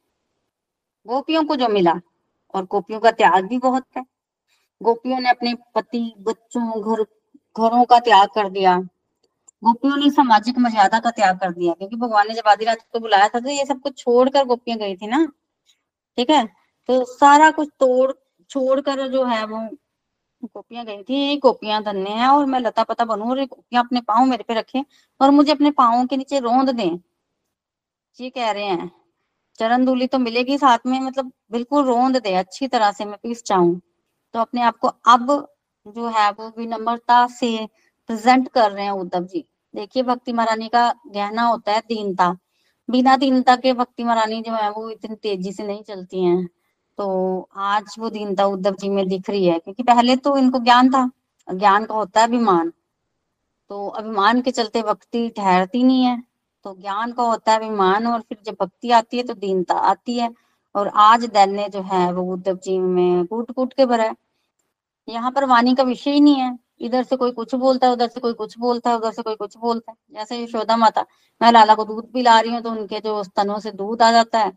गोपियों को जो मिला, और गोपियों का त्याग भी बहुत है। गोपियों ने अपने पति, बच्चों, घर घरों का त्याग कर दिया। गोपियों ने सामाजिक मर्यादा का त्याग कर दिया, क्योंकि भगवान ने जब आदि रात को बुलाया था तो ये सब कुछ छोड़कर गोपियाँ गई थी ना। ठीक है? तो सारा कुछ तोड़, छोड़कर जो है वो गोपियाँ गई थी गोपियाँ धन्य है, और मैं लता पता बनू, और गोपियाँ अपने पाँव मेरे पे रखे, और मुझे अपने पाओ के नीचे रोंद दें। ये कह रहे हैं। चरण दूली तो मिलेगी साथ में मतलब बिल्कुल रोंद दे, अच्छी तरह से मैं पीस चाहूँ तो अपने आप को अब जो है वो विनम्रता से प्रेजेंट कर रहे हैं उद्धव जी। देखिए, भक्ति महारानी का गहना होता है दीनता। बिना दीनता के भक्ति महारानी जो है वो इतनी तेज़ी से नहीं चलती हैं। तो आज वो दीनता उद्धव जी में दिख रही है, क्योंकि पहले तो इनको ज्ञान था, ज्ञान का होता है अभिमान। तो अभिमान के चलते भक्ति ठहरती नहीं है तो ज्ञान का होता है अभिमान, और फिर जब भक्ति आती है तो दीनता आती है। और आज दैन्य जो है वो उद्धव जी में कूट कूट के भरा है। यहाँ पर वाणी का विषय ही नहीं है। इधर से कोई कुछ बोलता है, उधर से कोई कुछ बोलता है, उधर से कोई कुछ बोलता है। जैसे यशोदा माता, मैं लाला को दूध पिला रही हूँ तो उनके जो स्तनों से दूध आ जाता है।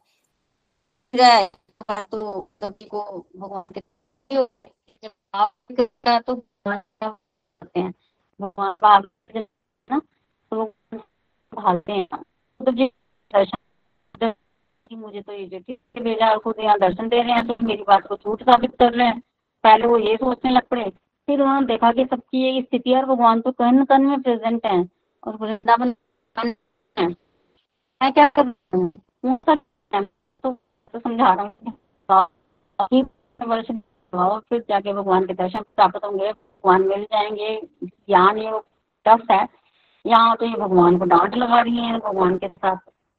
तो को भगवान के तो भगवान भालते हैं तो मुझे तो ये भेजा खुद यहाँ दर्शन दे रहे हैं तो मेरी बात को झूठ साबित कर रहे हैं। पहले वो ये सोचने लग पड़े। फिर उन्होंने देखा कि सबकी ये स्थिति और भगवान तो कन कन में प्रेजेंट है और वृंदावन मैं क्या कर? तो, तो समझा रहा हूँ फिर जाके भगवान के दर्शन प्राप्त होंगे भगवान मिल जाएँगे ज्ञान ये टफ है। यहाँ तो ये भगवान को डांट लगा रही है भगवान के साथ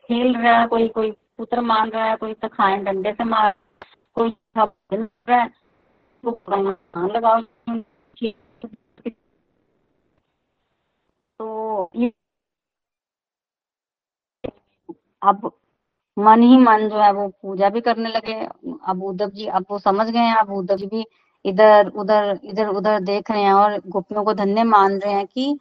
खेल रहा है कोई कोई पुत्र मान रहा है कोई तो खाए डंडे से मार कोई रहा है। तो अब मन ही मन जो है वो पूजा भी करने लगे। अब उद्धव जी, अब वो समझ गए हैं, अब उद्धव जी भी इधर, उधर इधर, उधर देख रहे हैं और गोपियों को धन्य मान रहे हैं कि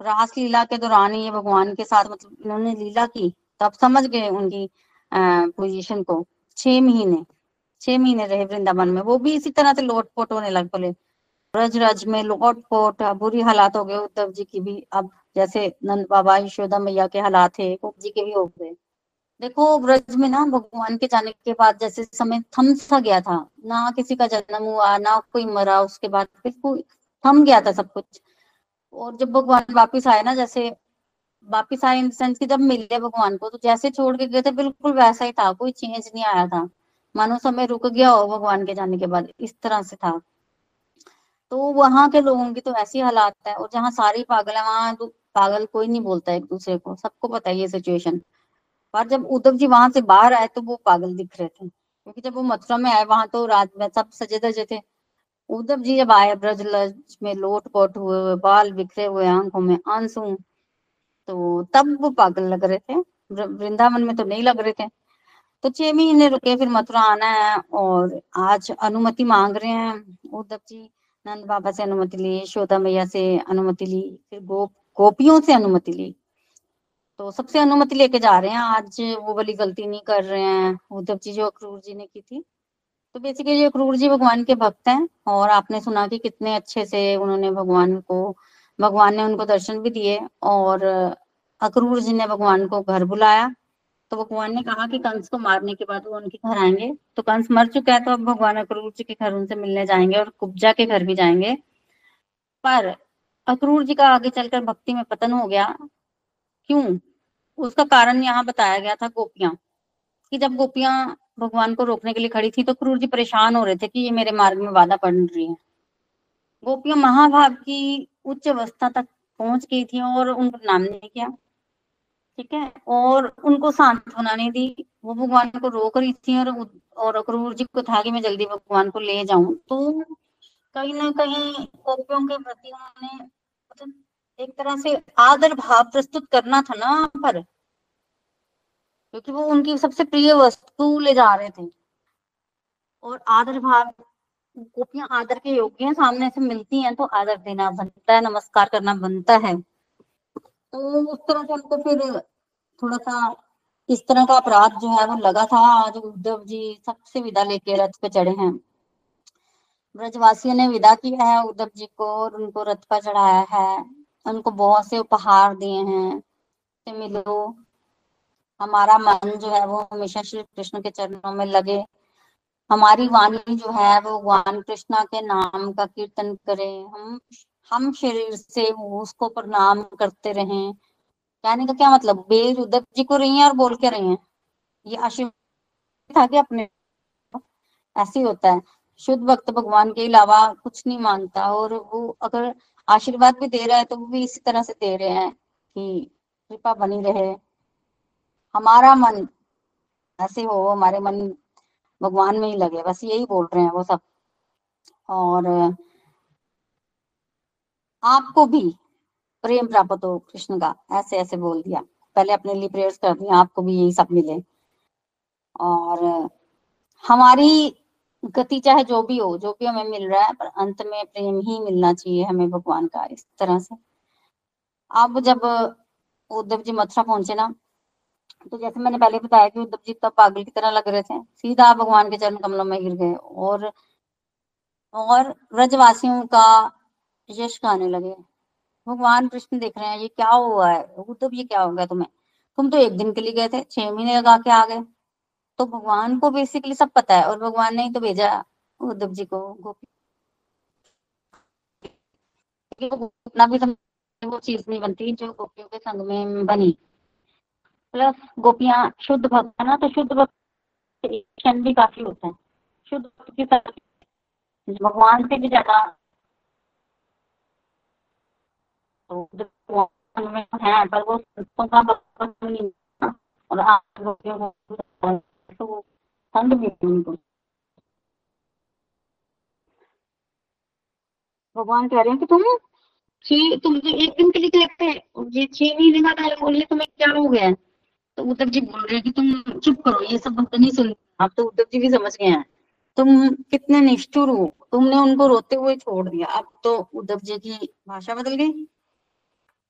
रास लीला के दौरान ये भगवान के साथ मतलब इन्होंने लीला की, तब समझ गए उनकी पोजीशन को, छह महीने। छह महीने रहे वृंदावन में, वो भी इसी तरह से लोट पोट होने लग पड़े। ब्रज रज में लोट पोट बुरी हालात हो गए उद्धव जी की भी। अब जैसे नंद बाबा यशोदा मैया के हालात थे जी के भी हो गए। देखो ब्रज में ना भगवान के जाने के बाद जैसे समय थम सा गया था। ना किसी का जन्म हुआ, ना कोई मरा, उसके बाद बिल्कुल थम गया था सब कुछ। और जब भगवान वापिस आए ना, जैसे वापिस आए इन सेंस की जब मिले भगवान को तो जैसे छोड़ के गए थे, बिल्कुल वैसा ही था, कोई चेंज नहीं आया था। मानो समय रुक गया हो भगवान के जाने के बाद, इस तरह से था। तो वहाँ के लोगों की तो ऐसी हालात है, और जहाँ सारी पागल है, वहाँ पागल कोई नहीं बोलता एक दूसरे को, सबको पता है ये सिचुएशन पर जब उद्धव जी वहाँ से बाहर आए तो वो पागल दिख रहे थे, क्योंकि जब वो मथुरा में आए, वहाँ तो रात में सब सजे धजे थे। उद्धव जी जब आए ब्रज में लोट पोट हुए हुए, बाल बिखरे हुए आँखों में आँसू तो तब वो पागल लग रहे थे। वृंदावन में तो नहीं लग रहे थे। तो छह महीने रुके, फिर मथुरा आना है और आज अनुमति मांग रहे हैं। उद्धव जी, नंद बाबा से अनुमति ली यशोदा मैया से अनुमति ली, फिर गोप, गोपियों से अनुमति ली। तो सबसे अनुमति लेके जा रहे हैं। आज वो वाली गलती नहीं कर रहे हैं। उद्धव जी, जो अक्रूर जी ने की थी। तो बेसिकली अक्रूर जी भगवान के भक्त हैं और आपने सुना कि कितने अच्छे से उन्होंने भगवान को, भगवान ने उनको दर्शन भी दिए और अक्रूर जी ने भगवान को घर बुलाया। तो भगवान ने कहा कि कंस को मारने के बाद वो उनके घर आएँगे। तो कंस मर चुका है तो अब भगवान अक्रूर जी के घर उनसे मिलने जाएँगे और कुब्जा के घर भी जाएँगे। पर अक्रूर जी का आगे चलकर भक्ति में पतन हो गया। क्यों? उसका कारण यहाँ बताया गया था गोपियाँ, कि जब गोपियाँ भगवान को रोकने के लिए खड़ी थी तो क्रूर जी परेशान हो रहे थे कि ये मेरे मार्ग में वादा पड़ रही है। गोपियाँ महाभाव की उच्च अवस्था तक पहुँच गई थी और उनको नाम नहीं किया। ठीक है? और उनको सांत्वना नहीं दी। वो भगवान को रोक रही थी और और अक्रूर जी को था कि मैं जल्दी भगवान को ले जाऊँ। तो कहीं ना कहीं गोपियों के प्रति उन्होंने मतलब एक तरह से आदर भाव प्रस्तुत करना था ना पर। क्योंकि वो उनकी सबसे प्रिय वस्तु ले जा रहे थे। और आदर भाव, गोपियाँ आदर के योग्य हैं, सामने से मिलती हैं तो आदर देना बनता है, नमस्कार करना बनता है। तो उस तरह से उनको फिर थोड़ा सा इस तरह का अपराध जो है वो लगा था। आज उद्धव जी सबसे विदा लेके रथ पे चढ़े हैं। ब्रजवासियों ने विदा किया है उद्धव जी को और उनको रथ पर चढ़ाया है। उनको बहुत से उपहार दिए हैं। से मिलो। हमारा मन जो है वो हमेशा श्री कृष्ण के चरणों में लगे। हमारी वाणी जो है वो भगवान कृष्णा के नाम का कीर्तन करे। हम हम शरीर से उसको प्रणाम करते रहे। कहने का क्या मतलब? बेर उद्धव जी को रही है और बोल के रही है? ये आशीर्वाद था कि अपने ऐसे होता है। शुद्ध भक्त भगवान के अलावा कुछ नहीं मानता और वो अगर आशीर्वाद भी दे रहा है तो वो भी इसी तरह से दे रहे हैं कि कृपा बनी रहे। हमारा मन ऐसे हो, हमारे मन भगवान में ही लगे, बस यही बोल रहे हैं वो सब। और आपको भी प्रेम प्राप्त हो, कृष्ण का। ऐसे ऐसे बोल दिया। पहले अपने लिए प्रेयर्स कर दिया, आपको भी यही सब मिले। और हमारी गति, चाहे जो भी हो, जो भी हमें मिल रहा है, पर अंत में प्रेम ही मिलना चाहिए हमें भगवान का, इस तरह से। अब जब उद्धव जी मथुरा पहुँचे ना तो जैसे मैंने पहले बताया कि उद्धव जी तब पागल की तरह लग रहे थे, सीधा भगवान के चरण कमलों में गिर गए। और और व्रजवासियों का यश गाने लगे। भगवान कृष्ण देख रहे हैं, ये क्या हुआ है? उद्धव ये क्या हो गया तुम्हें? तुम तो एक दिन के लिए गए थे, छह महीने लगा के आ गए। तो भगवान को बेसिकली सब पता है, और भगवान ने ही तो भेजा उद्धव जी को, गोपी। अपना भी वो चीज़ नहीं बनती जो गोपियों के संग में बनी। प्लस गोपियाँ शुद्ध भक्त है ना तो शुद्ध भक्त भी काफ़ी होता है। शुद्ध भक्त भगवान से भी ज़्यादा तो है पर वो का और संग भी उनको भगवान कह रहे हैं कि तुम छह, तुम तो एक दिन के लिए कहते हैं, ये छह महीने का टाइम बोलिए तुम्हें क्या हो गया? तो उद्धव जी बोल रहे हैं कि तुम चुप करो, ये सब भक्त नहीं सुन आप तो उद्धव जी भी समझ गए हैं। तुम कितने निष्ठुर हो? तुमने उनको रोते हुए छोड़ दिया। अब तो उद्धव जी की भाषा बदल गई।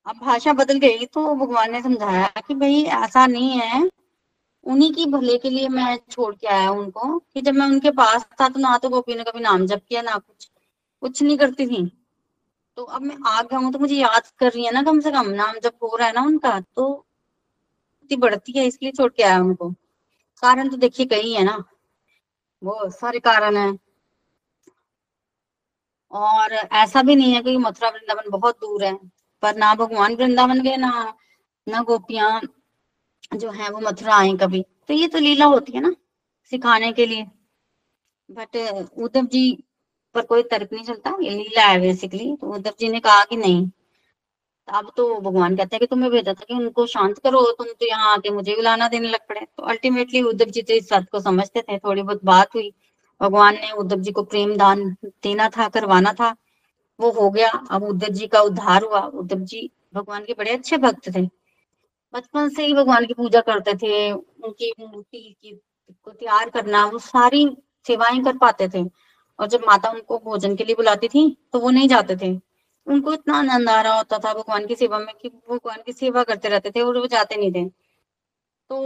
अब भाषा बदल गई तो भगवान ने समझाया कि भाई ऐसा नहीं है। उन्हीं की भले के लिए मैं छोड़ के आया उनको कि जब मैं उनके पास था तो ना तो गोपी ने कभी नाम जप किया, ना कुछ कुछ नहीं करती थी। तो अब मैं आ गया हूँ तो मुझे याद कर रही है ना कम से कम नाम जब हो रहा है ना उनका तो बढ़ती है, इसलिए छोड़ के आया उनको। कारण तो देखिए कई है ना वो सारे कारण है। और ऐसा भी नहीं है कि मथुरा वृंदावन बहुत दूर है। पर ना भगवान वृंदावन गए, ना ना गोपियाँ जो है वो मथुरा आए कभी। तो ये तो लीला होती है ना, सिखाने के लिए। बट उद्धव जी पर कोई तर्क नहीं चलता, ये लीला है बेसिकली तो उद्धव जी ने कहा कि नहीं। अब तो भगवान कहते हैं कि तुम्हें भेजा था कि उनको शांत करो, तुम तो यहाँ आके मुझे बुलाना देने लग पड़े। तो अल्टीमेटली उद्धव जी तो इस बात को समझते थे, थोड़ी बहुत बात हुई। भगवान ने उद्धव जी को प्रेम दान देना था, करवाना था। वो हो गया। अब उद्धव जी का उद्धार हुआ। उद्धव जी भगवान के बड़े अच्छे भक्त थे। बचपन से ही भगवान की पूजा करते थे। उनकी मूर्ति की को तैयार करना, वो सारी सेवाएँ कर पाते थे। और जब माता उनको भोजन के लिए बुलाती थी तो वो नहीं जाते थे। उनको इतना आनंद आ रहा होता था भगवान की सेवा में कि भगवान की सेवा करते रहते थे और वो जाते नहीं थे। तो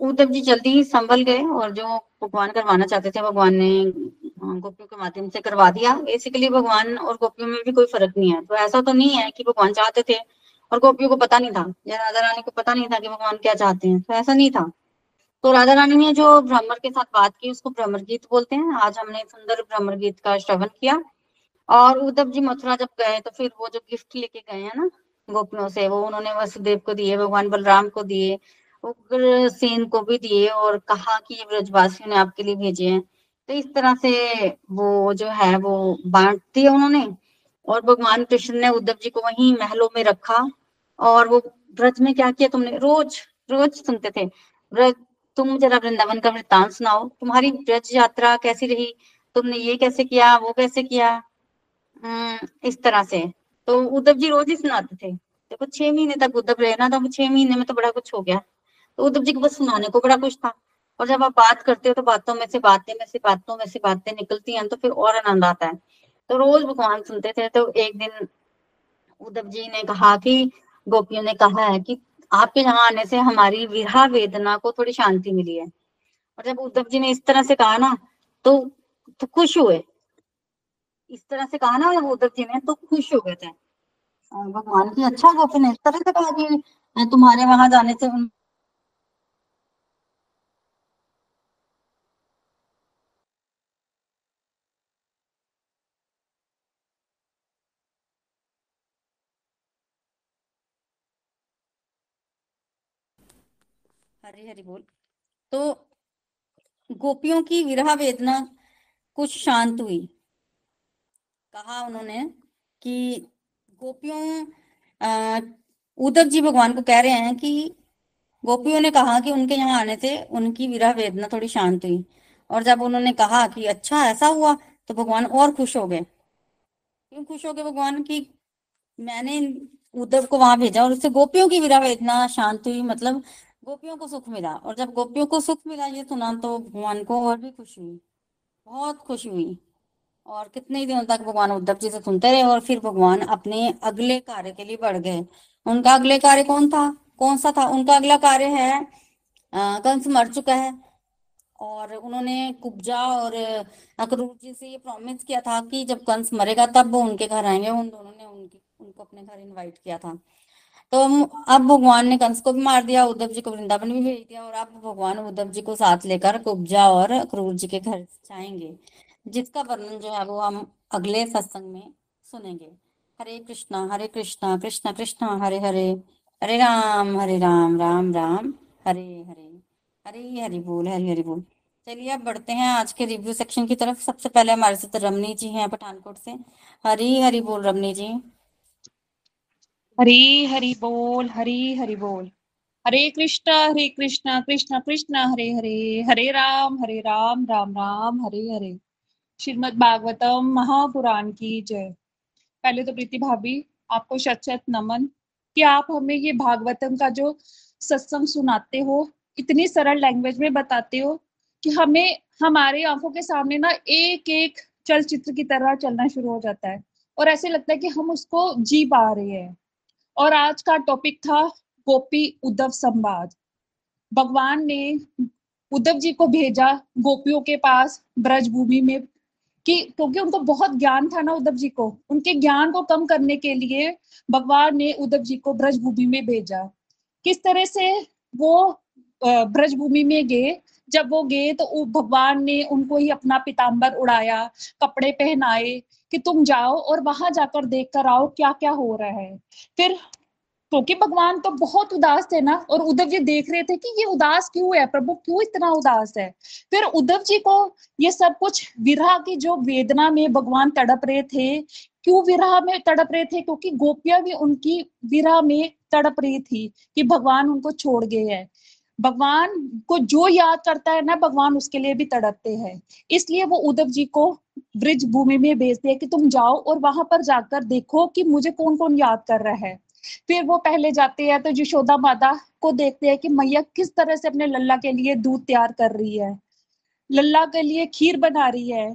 उद्धव जी जल्दी ही संभल गए और जो भगवान करवाना चाहते थे, भगवान ने गोपियों के माध्यम से करवा दिया। बेसिकली भगवान और गोपियों में भी कोई फ़र्क नहीं है। तो ऐसा तो नहीं है कि भगवान चाहते थे और गोपियों को पता नहीं था या राधा रानी को पता नहीं था कि भगवान क्या चाहते हैं। तो ऐसा नहीं था। तो राधा रानी ने जो भ्रमर के साथ बात की, उसको भ्रमर गीत बोलते हैं। आज हमने सुंदर भ्रमर गीत का श्रवण किया। और उद्धव जी मथुरा जब गए तो फिर वो जो गिफ्ट लेके गए हैं ना गोपियों से, वो उन्होंने वसुदेव को दिए, भगवान बलराम को दिए उग्र सेन को भी दिए और कहा कि ये ब्रजवासियों ने आपके लिए भेजे हैं। तो इस तरह से वो जो है वो बांट दिया उन्होंने और भगवान कृष्ण ने उद्धव जी को वहीं महलों में रखा और वो ब्रज में क्या किया तुमने? रोज रोज सुनते थे। ब्रज तुम जरा वृंदावन का वृत्तांत सुनाओ। तुम्हारी ब्रज यात्रा कैसी रही? तुमने ये कैसे किया? वो कैसे किया? हम्म, इस तरह से। तो उद्धव जी रोज ही सुनाते थे। देखो छह महीने तक उद्धव रहे ना तो छह महीने में तो बड़ा कुछ हो गया। तो उद्धव जी को बस सुनाने को बड़ा कुछ था। और जब आप बात करते हो तो बातों में से बातें, में से बातों, में से बातें निकलती हैं तो फिर और आनंद आता है। तो रोज भगवान सुनते थे तो एक दिन उद्धव जी ने कहा कि, गोपियों ने कहा है कि आपके यहाँ आने से हमारी विरहा वेदना को थोड़ी शांति मिली है। और जब उद्धव जी ने इस तरह से कहा ना तो तो खुश हुए। इस तरह से कहा ना उद्धव जी ने तो खुश हो गए थे। भगवान की अच्छा गोपी ने इस तरह से कहा कि तुम्हारे वहाँ जाने से हरी हरी बोल। तो गोपियों की विरह वेदना कुछ शांत हुई। कहा उन्होंने कि गोपियों उद्धव जी भगवान को कह रहे हैं कि गोपियों ने कहा कि उनके यहाँ आने से उनकी विरह वेदना थोड़ी शांत हुई। और जब उन्होंने कहा कि अच्छा ऐसा हुआ तो भगवान और खुश हो गए। क्यों खुश हो गए भगवान की मैंने उद्धव को वहाँ भेजा और उससे गोपियों की विरह वेदना शांत हुई? मतलब गोपियों को सुख मिला और जब गोपियों को सुख मिला ये सुना तो भगवान को और भी खुशी हुई। बहुत खुश हुई। और कितने दिनों तक भगवान उद्धव जी से सुनते रहे और फिर भगवान अपने अगले कार्य के लिए बढ़ गए। उनका अगले कार्य कौन था? कौन सा था? उनका अगला कार्य है कंस मर चुका है। और उन्होंने कुब्जा और अक्रूर जी से ये प्रॉमिस किया था कि जब कंस मरेगा तब वो उनके घर आएँगे। उन दोनों ने उनकी, उनको अपने घर इनवाइट किया था। तो अब भगवान ने कंस को भी मार दिया, उद्धव जी को वृंदावन भी भेज दिया, और अब भगवान उद्धव जी को साथ लेकर कुब्जा और क्रूर जी के घर जाएँगे, जिसका वर्णन जो है वो हम अगले सत्संग में सुनेंगे। हरे कृष्णा हरे कृष्णा कृष्णा कृष्णा, हरे हरे हरे राम हरे राम राम राम, हरे हरे हरे हरि बोल, हरे हरि बोल। चलिए अब बढ़ते हैं आज के रिव्यू सेक्शन की तरफ़। सबसे पहले हमारे साथ रमनी जी हैं पठानकोट से। हरी हरी बोल, रमनी जी। हरी हरि बोल, हरी हरि बोल। हरे कृष्णा हरे कृष्णा कृष्णा कृष्णा, हरे हरे। हरे राम हरे राम राम राम, हरे हरे। श्रीमद भागवतम महापुराण की जय। पहले तो प्रीति भाभी, आपको शत शत नमन। कि आप हमें ये भागवतम का जो सत्संग सुनाते हो, इतनी सरल लैंग्वेज में बताते हो, कि हमें, हमारे आँखों के सामने ना एक एक चलचित्र की तरह चलना शुरू हो जाता है। और ऐसे लगता है कि हम उसको जी पा रहे हैं। और आज का टॉपिक था गोपी उद्धव संवाद। भगवान ने उद्धव जी को भेजा गोपियों के पास ब्रज भूमि में कि क्योंकि उनको बहुत ज्ञान था ना उद्धव जी को, उनके ज्ञान को कम करने के लिए भगवान ने उद्धव जी को ब्रज भूमि में भेजा। किस तरह से वो ब्रज भूमि में गए जब वो गए तो भगवान ने उनको ही अपना पिताम्बर उड़ाया, कपड़े पहनाए कि तुम जाओ और वहाँ जाकर देख कर आओ क्या क्या हो रहा है। फिर क्योंकि तो भगवान तो बहुत उदास थे ना और उद्धव जी देख रहे थे कि ये उदास क्यों है, प्रभु क्यों इतना उदास है? फिर उद्धव जी को ये सब कुछ विरह की जो वेदना में भगवान तड़प रहे थे, क्यों विरह में तड़प रहे थे? क्योंकि गोपियाँ भी उनकी विरह में तड़प रही थी कि भगवान उनको छोड़ गए हैं। भगवान को जो याद करता है ना, भगवान उसके लिए भी तड़पते हैं। इसलिए वो उद्धव जी को ब्रिज भूमि में भेजते हैं कि तुम जाओ और वहाँ पर जाकर देखो कि मुझे कौन कौन याद कर रहा है। फिर वो पहले जाते हैं तो यशोदा माता को देखते हैं कि मैया किस तरह से अपने लल्ला के लिए दूध तैयार कर रही है। लल्ला के लिए खीर बना रही है।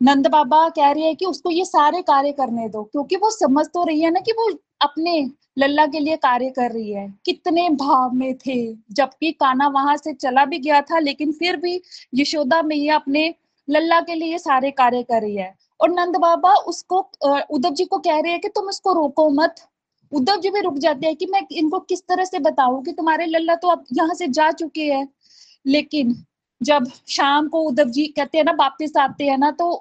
नंद बाबा कह रही है कि उसको ये सारे कार्य करने दो, क्योंकि वो समझ तो रही है ना कि वो अपने लल्ला के लिए कार्य कर रही है। कितने भाव में थे। जबकि काना वहाँ से चला भी गया था, लेकिन फिर भी यशोदा मैया अपने लल्ला के लिए सारे कार्य कर रही है। और नंद बाबा उसको उद्धव जी को कह रहे हैं कि तुम उसको रोको मत। उद्धव जी भी रुक जाते हैं कि मैं इनको किस तरह से बताऊँ कि तुम्हारे लल्ला तो अब यहाँ से जा चुके हैं। लेकिन जब शाम को उद्धव जी कहते हैं ना, वापिस आते हैं ना तो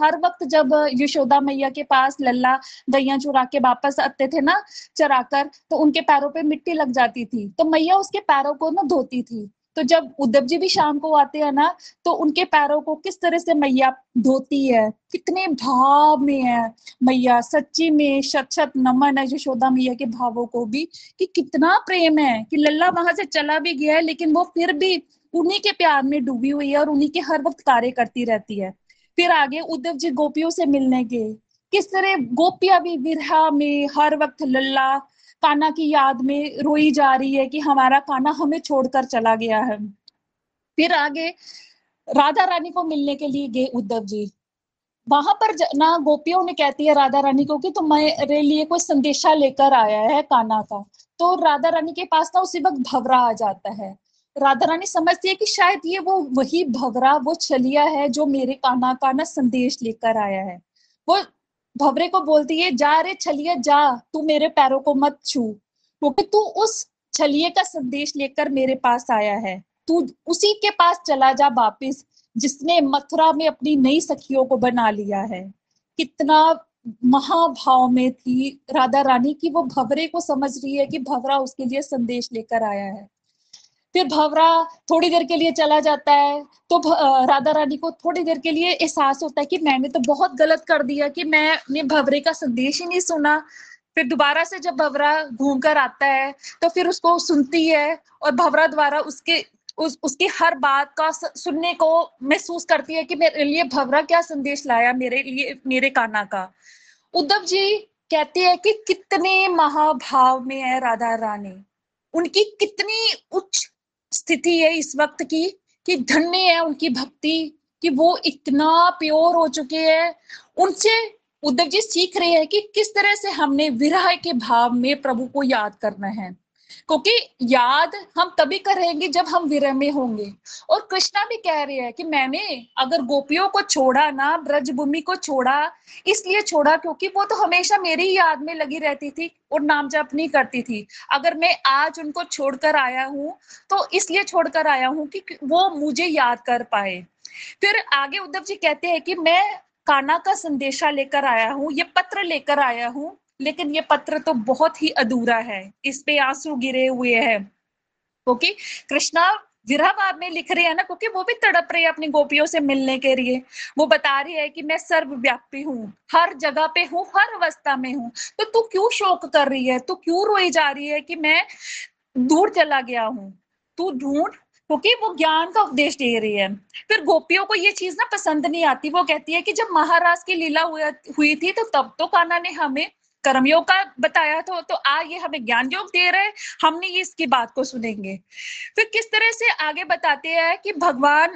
हर वक्त जब यशोदा मैया के पास लल्ला गैया चुरा के वापस आते थे ना, चराकर तो उनके पैरों पे मिट्टी लग जाती थी। तो मैया उसके पैरों को ना धोती थी। तो जब उद्धव जी भी शाम को आते हैं ना तो उनके पैरों को किस तरह से मैया धोती है? कितने भाव में है मैया, सच्ची में शत शत नमन है यशोदा मैया के भावों को भी, कि कितना प्रेम है, कि लल्ला वहाँ से चला भी गया है, लेकिन वो फिर भी उन्हीं के प्यार में डूबी हुई है और उन्हीं के हर वक्त कार्य करती रहती है। फिर आगे उद्धव जी गोपियों से मिलने गए। किस तरह गोपिया भी विरहा में हर वक्त लल्ला काना की याद में रोई जा रही है कि हमारा काना हमें छोड़कर चला गया है। फिर आगे राधा रानी को मिलने के लिए गए उद्धव जी। वहाँ पर ना गोपियों ने कहती है राधा रानी को कि तुम्हारे लिए कोई संदेशा लेकर आया है काना का। तो राधा रानी के पास ना उसी वक्त भवरा आ जाता है। राधा रानी समझती है कि शायद ये वो वही भवरा वो छलिया है जो मेरे काना का ना संदेश लेकर आया है। वो भवरे को बोलती है, जा रे छलिया, जा, तू मेरे पैरों को मत छू, क्योंकि तू उस छलिए का संदेश लेकर मेरे पास आया है। तू उसी के पास चला जा वापिस, जिसने मथुरा में अपनी नई सखियों को बना लिया है। कितना महाभाव में थी राधा रानी की वो भवरे को समझ रही है कि भवरा उसके लिए संदेश लेकर आया है। फिर भवरा थोड़ी देर के लिए चला जाता है। तो राधा रानी को थोड़ी देर के लिए एहसास होता है कि मैंने तो बहुत गलत कर दिया कि मैंने भवरे का संदेश ही नहीं सुना। फिर दोबारा से जब भवरा घूम कर आता है तो फिर उसको सुनती है और भवरा द्वारा उसके, उस, उसकी हर बात का सुनने को महसूस करती है कि मेरे लिए भवरा क्या संदेश लाया मेरे लिए, मेरे काना का। उद्धव जी कहते हैं कि कितने महाभाव में है राधा रानी। उनकी कितनी उच्च स्थिति है इस वक्त की, कि धन्य है उनकी भक्ति, कि वो इतना प्योर हो चुके हैं। उनसे उद्धव जी सीख रहे हैं कि किस तरह से हमने विरह के भाव में प्रभु को याद करना है। क्योंकि याद हम तभी करेंगे जब हम विरह में होंगे। और कृष्णा भी कह रहे हैं कि मैंने अगर गोपियों को छोड़ा ना, ब्रजभूमि को छोड़ा, इसलिए छोड़ा क्योंकि वो तो हमेशा मेरी याद में लगी रहती थी और नाम जप नहीं करती थी। अगर मैं आज उनको छोड़कर आया हूँ तो इसलिए छोड़कर आया हूँ कि वो मुझे याद कर पाए। फिर आगे उद्धव जी कहते हैं कि मैं काना का संदेशा लेकर आया हूँ, ये पत्र लेकर आया हूँ लेकिन ये पत्र तो बहुत ही अधूरा है। इस पे आँसू गिरे हुए हैं। क्योंकि कृष्णा, विरह भाव में लिख रहे हैं ना, क्योंकि वो भी तड़प रहे हैं अपनी गोपियों से मिलने के लिए। वो बता रही है कि मैं सर्वव्यापी हूँ। हर जगह पे हूँ, हर अवस्था में हूँ। तो तू क्यों शोक कर रही है? तू क्यों रोई जा रही है कि मैं दूर चला गया हूँ? तू ढूंढ, क्योंकि वो ज्ञान का उपदेश दे रही है। फिर गोपियों को ये चीज़ ना पसंद नहीं आती। वो कहती है कि जब महाराज की लीला हुई थी तो तब तो काना ने हमें कर्मयोग का बताया था तो आ ये हमें ज्ञान योग दे रहे हमने ये इसकी बात को सुनेंगे। फिर किस तरह से आगे बताते हैं कि भगवान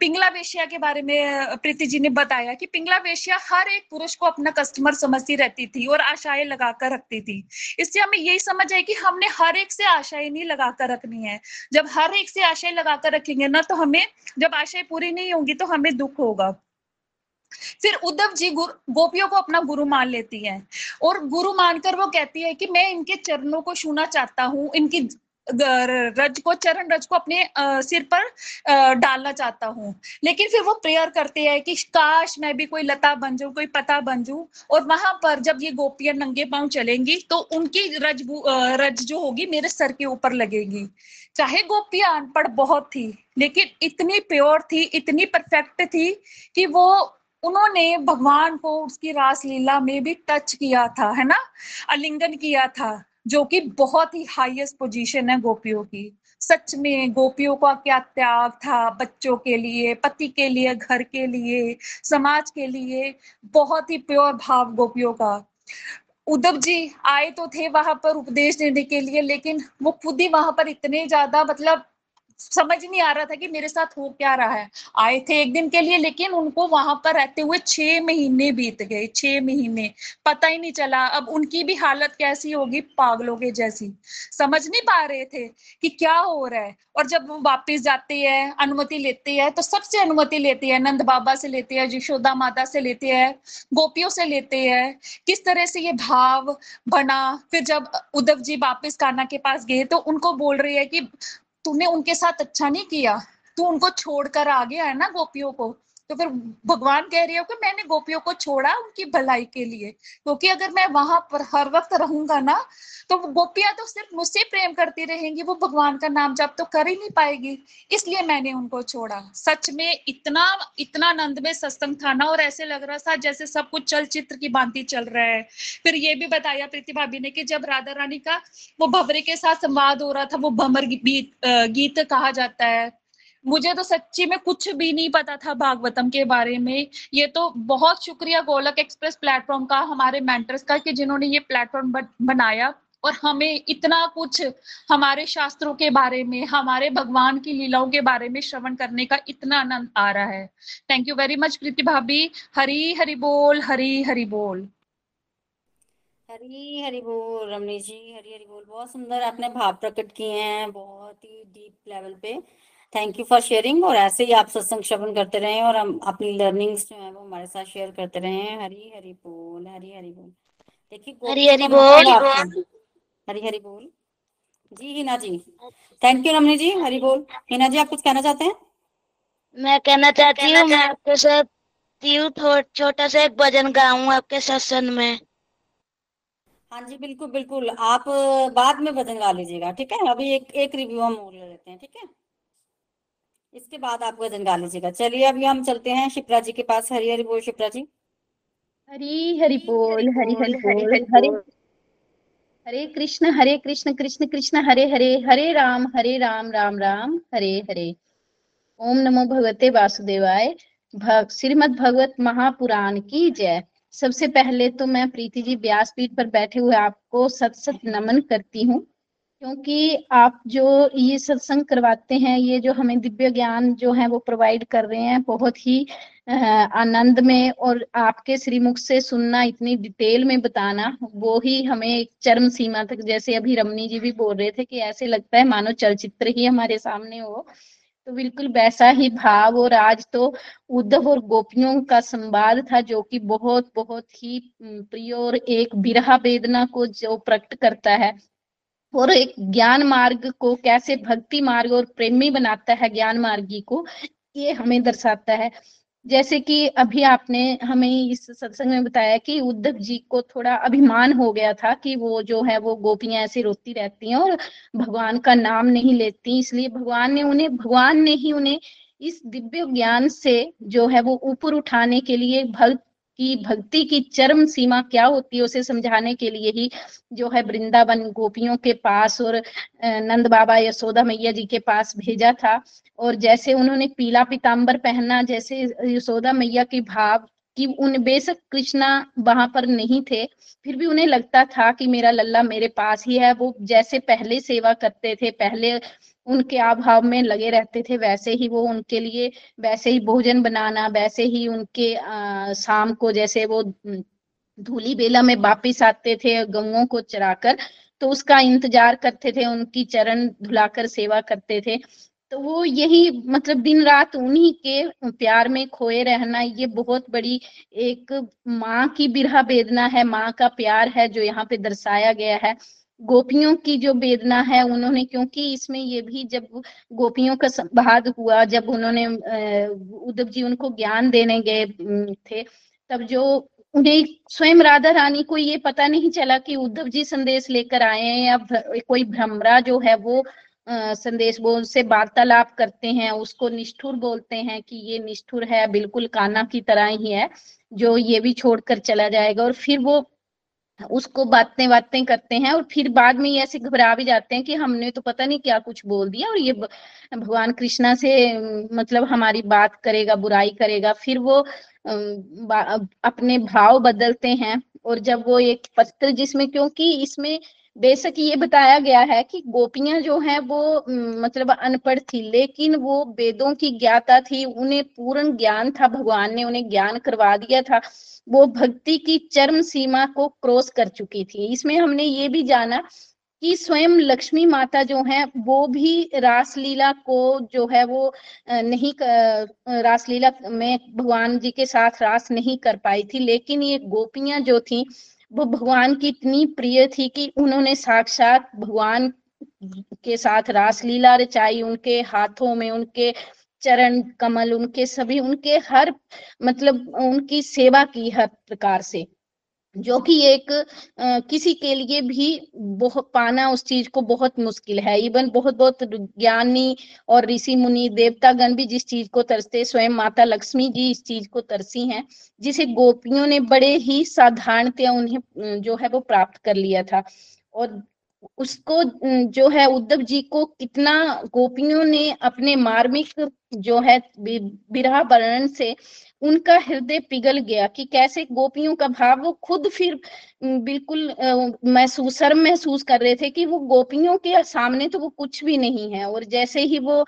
पिंगला वेश्या के बारे में प्रीति जी ने बताया कि पिंगला वेश्या हर एक पुरुष को अपना कस्टमर समझती रहती थी और आशाएँ लगाकर रखती थी। इससे हमें यही समझ है कि हमने हर एक से आशाएँ नहीं लगाकर रखनी है। जब हर एक से आशाएँ लगाकर रखेंगे ना तो हमें, जब आशाएँ पूरी नहीं होंगी तो हमें दुख होगा। फिर उद्धव जी गोपियों को अपना गुरु मान लेती है। और गुरु मानकर वो कहती है कि मैं इनके चरणों को छूना चाहता हूँ, इनकी रज को, चरण रज को अपने सिर पर डालना चाहता हूँ। लेकिन फिर वो प्रेयर करते हैं कि काश मैं भी कोई लता बन जाऊँ, कोई पता बन जाऊँ। और वहाँ पर जब ये गोपियाँ नंगे पाँव चलेंगी तो उनकी रज रज जो होगी मेरे सर के ऊपर लगेगी। चाहे गोपियाँ अनपढ़ बहुत थी, लेकिन इतनी प्योर थी, इतनी परफेक्ट थी कि वो उन्होंने भगवान को उसकी रास लीला में भी टच किया था, है ना? अलिंगन किया था, जो कि बहुत ही हाईएस्ट पोजीशन है गोपियों की। सच में गोपियों का क्या त्याग था बच्चों के लिए, पति के लिए, घर के लिए, समाज के लिए? बहुत ही प्योर भाव गोपियों का। उद्धव जी आए तो थे वहाँ पर उपदेश देने के लिए, लेकिन वो खुद ही वहाँ पर इतने ज़्यादा मतलब समझ नहीं आ रहा था कि मेरे साथ हो क्या रहा है। आए थे एक दिन के लिए, लेकिन उनको वहाँ पर रहते हुए छह महीने बीत गए, छह महीने। पता ही नहीं चला। अब उनकी भी हालत कैसी होगी? पागलों के जैसी। समझ नहीं पा रहे थे कि क्या हो रहा है। और जब वो वापिस जाते हैं, अनुमति लेते हैं तो सबसे अनुमति लेते हैं, नंद बाबा से लेते हैं, यशोदा माता से लेते हैं, गोपियों से लेते हैं। किस तरह से ये भाव बना? फिर जब उद्धव जी वापिस काना के पास गए तो उनको बोल रही है कि तूने उनके साथ अच्छा नहीं किया। तू उनको छोड़कर आ गया है ना गोपियों को। तो फिर भगवान कह रही हो कि मैंने गोपियों को छोड़ा उनकी भलाई के लिए, क्योंकि अगर मैं वहाँ पर हर वक्त रहूँगा ना तो गोपियाँ तो सिर्फ़ मुझसे प्रेम करती रहेंगी, वो भगवान का नाम जब तो कर ही नहीं पाएगी, इसलिए मैंने उनको छोड़ा। सच में इतना इतना आनंद में सत्संग था ना, और ऐसे लग रहा था जैसे सब कुछ चलचित्र की बांति चल रहा है। फिर ये भी बताया प्रीति भाभी ने कि जब राधा रानी का वो भवरे के साथ संवाद हो रहा था, वो भमर गीत गीत कहा जाता है मुझे तो सच्ची में कुछ भी नहीं पता था भागवतम के बारे में। ये तो बहुत शुक्रिया गोलक एक्सप्रेस प्लेटफॉर्म का, हमारे मेंटर्स का, कि जिन्होंने ये प्लेटफॉर्म बनाया। और हमें इतना कुछ हमारे शास्त्रों के बारे में, हमारे भगवान की लीलाओं के बारे में श्रवण करने का इतना आनंद आ रहा है। Thank you very much Preeti भाभी। हरी, हरि बोल, हरी, हरि बोल। हरी, हरि बोल रमनी जी, हरी, हरि बोल। बहुत सुंदर आपने भाव प्रकट किए हैं, बहुत ही डीप लेवल पे। थैंक यू फॉर शेयरिंग और ऐसे ही आप सत्संग श्रवण करते रहें और हम अपनी लर्निंग्स जो है वो हमारे साथ शेयर करते रहे। हरी हरी बोल हरी हरी बोल। देखिए हरी हरी बोल हरी हरी बोल। जी हिना जी। Thank you Ramani ji. हरी बोल। हिना जी आप कुछ कहना चाहते हैं? मैं कहना चाहती हूँ मैं आपके साथ छोटा सा एक भजन गाऊं आपके सत्संग में। हाँ जी बिल्कुल बिल्कुल। आप बाद में भजन गा लीजिएगा ठीक है? अभी एक एक रिव्यू हम और ले लेते हैं ठीक है? इसके बाद आप वज़न गा लीजिएगा चलिए, अभी हम चलते हैं शिप्रा जी के पास। हरी हरी बोल शिप्रा जी। हरी, हरि बोल, हरी, हरि बोल, हरे हरे कृष्ण हरे कृष्ण कृष्ण कृष्ण, हरे हरे हरे राम हरे राम राम राम, हरे हरे। ओम नमो भगवते वासुदेवाय। भग, श्रीमद भगवत महापुराण की जय। सबसे पहले तो मैं प्रीति जी व्यासपीठ पर बैठे हुए आपको सत सत नमन करती हूँ। क्योंकि आप जो ये सत्संग करवाते हैं, ये जो हमें दिव्य ज्ञान जो है वो प्रोवाइड कर रहे हैं, बहुत ही आनंद में और आपके श्रीमुख से सुनना, इतनी डिटेल में बताना, वो ही हमें एक चरम सीमा तक, जैसे अभी रमनी जी भी बोल रहे थे कि ऐसे लगता है मानो चलचित्र ही हमारे सामने हो। तो बिल्कुल वैसा ही भाव और आज तो उद्धव और गोपियों का संवाद था जो कि बहुत बहुत ही प्रिय और एक बिरहा वेदना को जो प्रकट करता है। और एक ज्ञान मार्ग को कैसे भक्ति मार्ग और प्रेमी बनाता है ज्ञान मार्गी को, ये हमें दर्शाता है। जैसे कि अभी आपने हमें इस सत्संग में बताया कि उद्धव जी को थोड़ा अभिमान हो गया था कि वो जो है, वो गोपियाँ ऐसे रोती रहती हैं और भगवान का नाम नहीं लेती, इसलिए भगवान ने उन्हें, भगवान ने ही उन्हें इस दिव्य ज्ञान से जो है, वो ऊपर उठाने के लिए भक्त की भक्ति की चरम सीमा क्या होती है, उसे समझाने के लिए ही जो है वृंदावन गोपियों के पास और नंद बाबा यशोदा मैया जी के पास भेजा था। और जैसे उन्होंने पीला पीताम्बर पहना, जैसे यशोदा मैया की भाव कि उन बेशक कृष्णा वहाँ पर नहीं थे, फिर भी उन्हें लगता था कि मेरा लल्ला मेरे पास ही है, वो जैसे पहले सेवा करते थे, पहले उनके अभाव में लगे रहते थे वैसे ही वो उनके लिए वैसे ही भोजन बनाना वैसे ही उनके आ, शाम को जैसे वो धूली बेला में वापिस आते थे गऊ को चराकर तो उसका इंतज़ार करते थे उनकी चरण धुलाकर सेवा करते थे। तो वो यही मतलब दिन रात उन्हीं के प्यार में खोए रहना ये बहुत बड़ी एक माँ की बिरहा वेदना है माँ का प्यार है जो यहाँ पे दर्शाया गया है। गोपियों की जो वेदना है उन्होंने, क्योंकि इसमें ये भी जब गोपियों का संवाद हुआ, जब उन्होंने उद्धव जी उनको ज्ञान देने गए थे, तब जो उन्हें स्वयं राधा रानी को ये पता नहीं चला कि उद्धव जी संदेश लेकर आए हैं या कोई भ्रमरा जो है वो संदेश वो उनसे वार्तालाप करते हैं, उसको निष्ठुर बोलते हैं कि ये निष्ठुर है, बिल्कुल काना की तरह ही है, जो ये भी छोड़कर चला जाएगा और फिर वो उसको बातें बातें करते हैं और फिर बाद में ये ऐसे घबरा भी जाते हैं कि हमने तो पता नहीं क्या कुछ बोल दिया और ये भगवान कृष्णा से मतलब हमारी बात करेगा, बुराई करेगा, फिर वो अपने भाव बदलते हैं और जब वो एक पत्र जिसमें, क्योंकि इसमें बेशक ये बताया गया है कि गोपियाँ जो हैं वो मतलब अनपढ़ थी, लेकिन वो वेदों की ज्ञाता थी, उन्हें पूर्ण ज्ञान था, भगवान ने उन्हें ज्ञान करवा दिया था। वो भक्ति की चरम सीमा को क्रॉस कर चुकी थी। इसमें हमने ये भी जाना कि स्वयं लक्ष्मी माता जो है, वो भी रासलीला को जो है वो नहीं रासलीला में भगवान जी के साथ रास नहीं कर पाई थी, लेकिन ये गोपियाँ जो थी वो भगवान की इतनी प्रिय थी कि उन्होंने साक्षात भगवान के साथ रासलीला रचाई, उनके हाथों में, उनके चरण, कमल, उनके सभी, उनके हर मतलब उनकी सेवा की हर प्रकार से। जो कि एक आ, किसी के लिए भी बहुत पाना उस चीज़ को बहुत मुश्किल है। इवन बहुत बहुत ज्ञानी और ऋषि मुनि देवतागण भी जिस चीज़ को तरसते स्वयं माता लक्ष्मी जी इस चीज़ को तरसी हैं जिसे गोपियों ने बड़े ही साधारणतया उन्हें जो है वो प्राप्त कर लिया था। और उसको जो है उद्धव जी को कितना गोपियों ने अपने मार्मिक जो है विरह वर्णन से उनका हृदय पिघल गया कि कैसे गोपियों का भाव वो खुद फिर बिल्कुल महसूस, शर्म महसूस कर रहे थे कि वो गोपियों के सामने तो वो कुछ भी नहीं है। और जैसे ही वो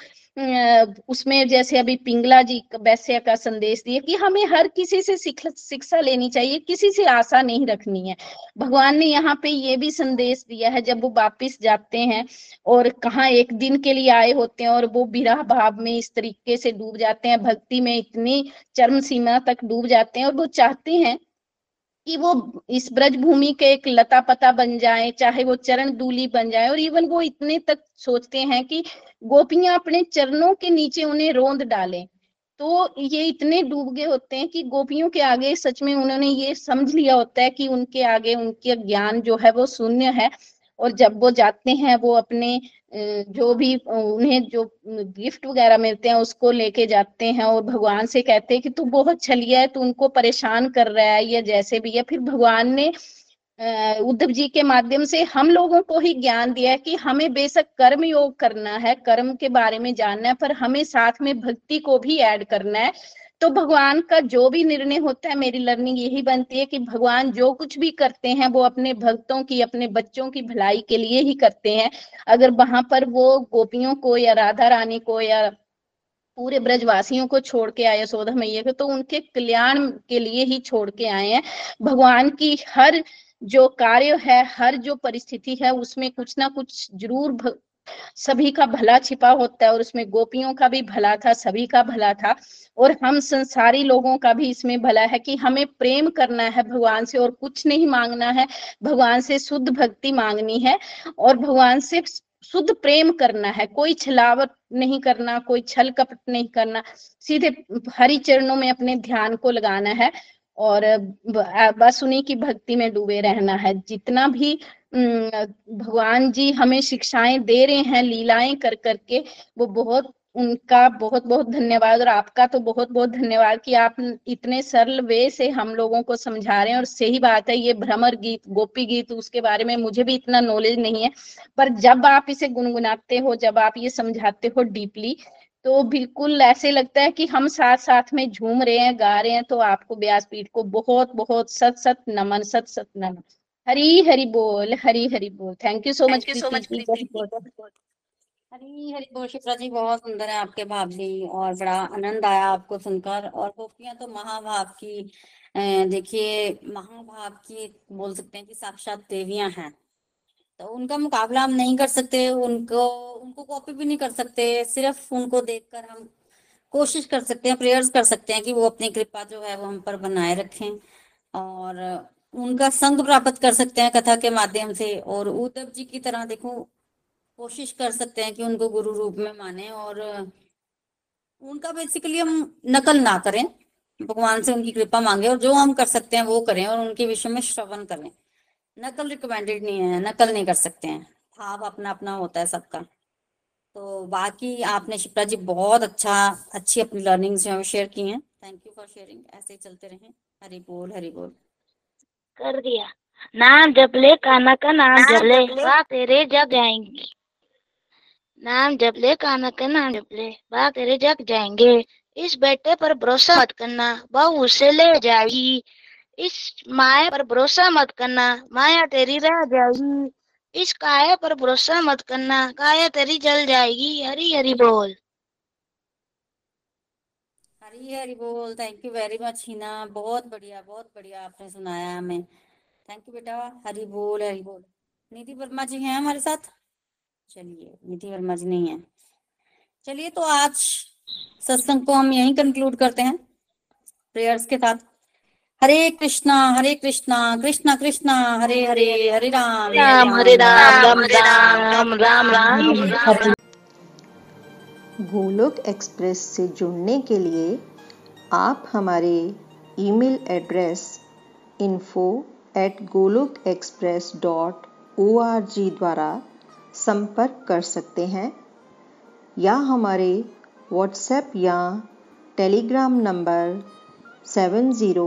उसमें जैसे अभी पिंगला जी वैश्य का संदेश दिए कि हमें हर किसी से शिक्षा लेनी चाहिए, किसी से आशा नहीं रखनी है। भगवान ने यहाँ पे ये भी संदेश दिया है, जब वो वापिस जाते हैं और कहा एक दिन के लिए आए होते हैं और वो विराह भाव में इस तरीके से डूब जाते हैं, भक्ति में इतनी चरम सीमा तक डूब जाते हैं और वो चाहते हैं कि वो इस ब्रज भूमि के एक लता पता बन जाए, चाहे वो चरण दूली बन जाए और इवन वो इतने तक सोचते हैं कि गोपियाँ अपने चरणों के नीचे उन्हें रोंद डालें। तो ये इतने डूब गए होते हैं कि गोपियों के आगे सच में उन्होंने ये समझ लिया होता है कि उनके आगे उनके ज्ञान जो है वो शून्य है और जब वो जाते हैं, वो अपने जो भी उन्हें जो, गिफ्ट वगैरह मिलते हैं, उसको लेके जाते हैं और भगवान से कहते हैं कि तू बहुत छलिया है, तू उनको परेशान कर रहा है, या जैसे भी है। फिर भगवान ने उद्धव जी के माध्यम से हम लोगों को ही ज्ञान दिया है कि हमें बेशक कर्म योग करना है, कर्म के बारे में जानना है, पर हमें साथ में भक्ति को भी ऐड करना है। तो भगवान का जो भी निर्णय होता है, मेरी लर्निंग यही बनती है कि भगवान जो कुछ भी करते हैं, वो अपने भक्तों की, अपने बच्चों की भलाई के लिए ही करते हैं अगर वहाँ पर वो गोपियों को या राधा रानी को या पूरे ब्रजवासियों को छोड़ के आए, यशोदा मैया को तो उनके कल्याण के लिए ही छोड़ के आए हैं भगवान की हर जो कार्य है, हर जो परिस्थिति है, उसमें कुछ ना कुछ ज़रूर. सभी का भला छिपा होता है और उसमें गोपियों का भी भला था, सभी का भला था और हम संसारी लोगों का भी इसमें भला है कि हमें प्रेम करना है भगवान से और कुछ नहीं मांगना है। भगवान से शुद्ध भक्ति मांगनी है और भगवान से शुद्ध प्रेम करना है। कोई छलावट नहीं करना, कोई छल कपट नहीं करना, सीधे हरि चरणों में अपने ध्यान को लगाना है। और बस उन्हीं की भक्ति में डूबे रहना है। जितना भी भगवान जी हमें शिक्षाएँ दे रहे हैं, लीलाएँ कर, करके, वो बहुत, उनका बहुत बहुत धन्यवाद। और आपका तो बहुत बहुत धन्यवाद कि आप इतने सरल वे से हम लोगों को समझा रहे हैं। और सही बात है, ये भ्रमर गीत, गोपी गीत, उसके बारे में मुझे भी इतना नॉलेज नहीं है। पर जब आप इसे गुनगुनाते हो, जब आप ये समझाते हो डीपली तो बिल्कुल ऐसे लगता है कि हम साथ साथ में झूम रहे हैं गा रहे हैं तो आपको व्यासपीठ को बहुत बहुत सत सत नमन सत सत नमन। हरी हरी बोल हरी हरी बोल। Thank you so much so much Hari Hari बोल शिप्रा जी बहुत सुंदर है आपके भाव जी और बड़ा आनंद आया आपको सुनकर और गोपियाँ तो महाभाव की देखिए महाभाव की बोल सकते हैं कि साक्षात देवियाँ हैं। तो उनका मुकाबला हम नहीं कर सकते, उनको उनको कॉपी भी नहीं कर सकते, सिर्फ़ उनको देखकर हम कोशिश कर सकते हैं प्रेयर्स कर सकते हैं कि वो अपनी कृपा जो है वो हम पर बनाए रखें और उनका संग प्राप्त कर सकते हैं कथा के माध्यम से और उद्धव जी की तरह देखो, कोशिश कर सकते हैं कि उनको गुरु रूप में माने और उनका बेसिकली हम नकल ना करें, भगवान से उनकी कृपा मांगे और जो हम कर सकते हैं वो करें और उनके विषय में श्रवण करें। नकल रिकमेंडेड नहीं है नकल नहीं कर सकते हैं। भाव अपना अपना होता है सबका। तो बाकी आपने शिप्रा जी बहुत अच्छा अच्छी अपनी लर्निंग जो है शेयर की हैं। थैंक यू फॉर शेयरिंग ऐसे ही चलते रहे। हरी बोल हरी बोल। कर दिया। नाम जब ले काना का नाम जब ले। तेरे जग आएँगी। नाम जब ले काना का नाम जब ले। बा तेरे जग जाएँगे। इस बेटे पर भरोसा मत करना। बहू उसे ले जाएगी। इस माया पर भरोसा मत करना, माया तेरी रह जाएगी। इस काया पर भरोसा मत करना, काया तेरी जल जाएगी। हरी हरी बोल। हरी हरी बोल। Thank you very much Hina बहुत बढ़िया बहुत बढ़िया आपने सुनाया हमें। थैंक यू बेटा। हरी बोल हरी बोल। निधि वर्मा जी हैं हमारे साथ? चलिए, निधि वर्मा जी नहीं है। चलिए तो आज सत्संग को हम यहीं कंक्लूड करते हैं। प्रेयर्स के साथ। हरे कृष्णा हरे कृष्णा कृष्णा कृष्णा हरे हरे हरे राम राम हरे राम राम राम राम राम गोलोक एक्सप्रेस से जुड़ने के लिए आप हमारे email address info at Golok express dot O R G द्वारा संपर्क कर सकते हैं या हमारे व्हाट्सएप या Telegram number seven zero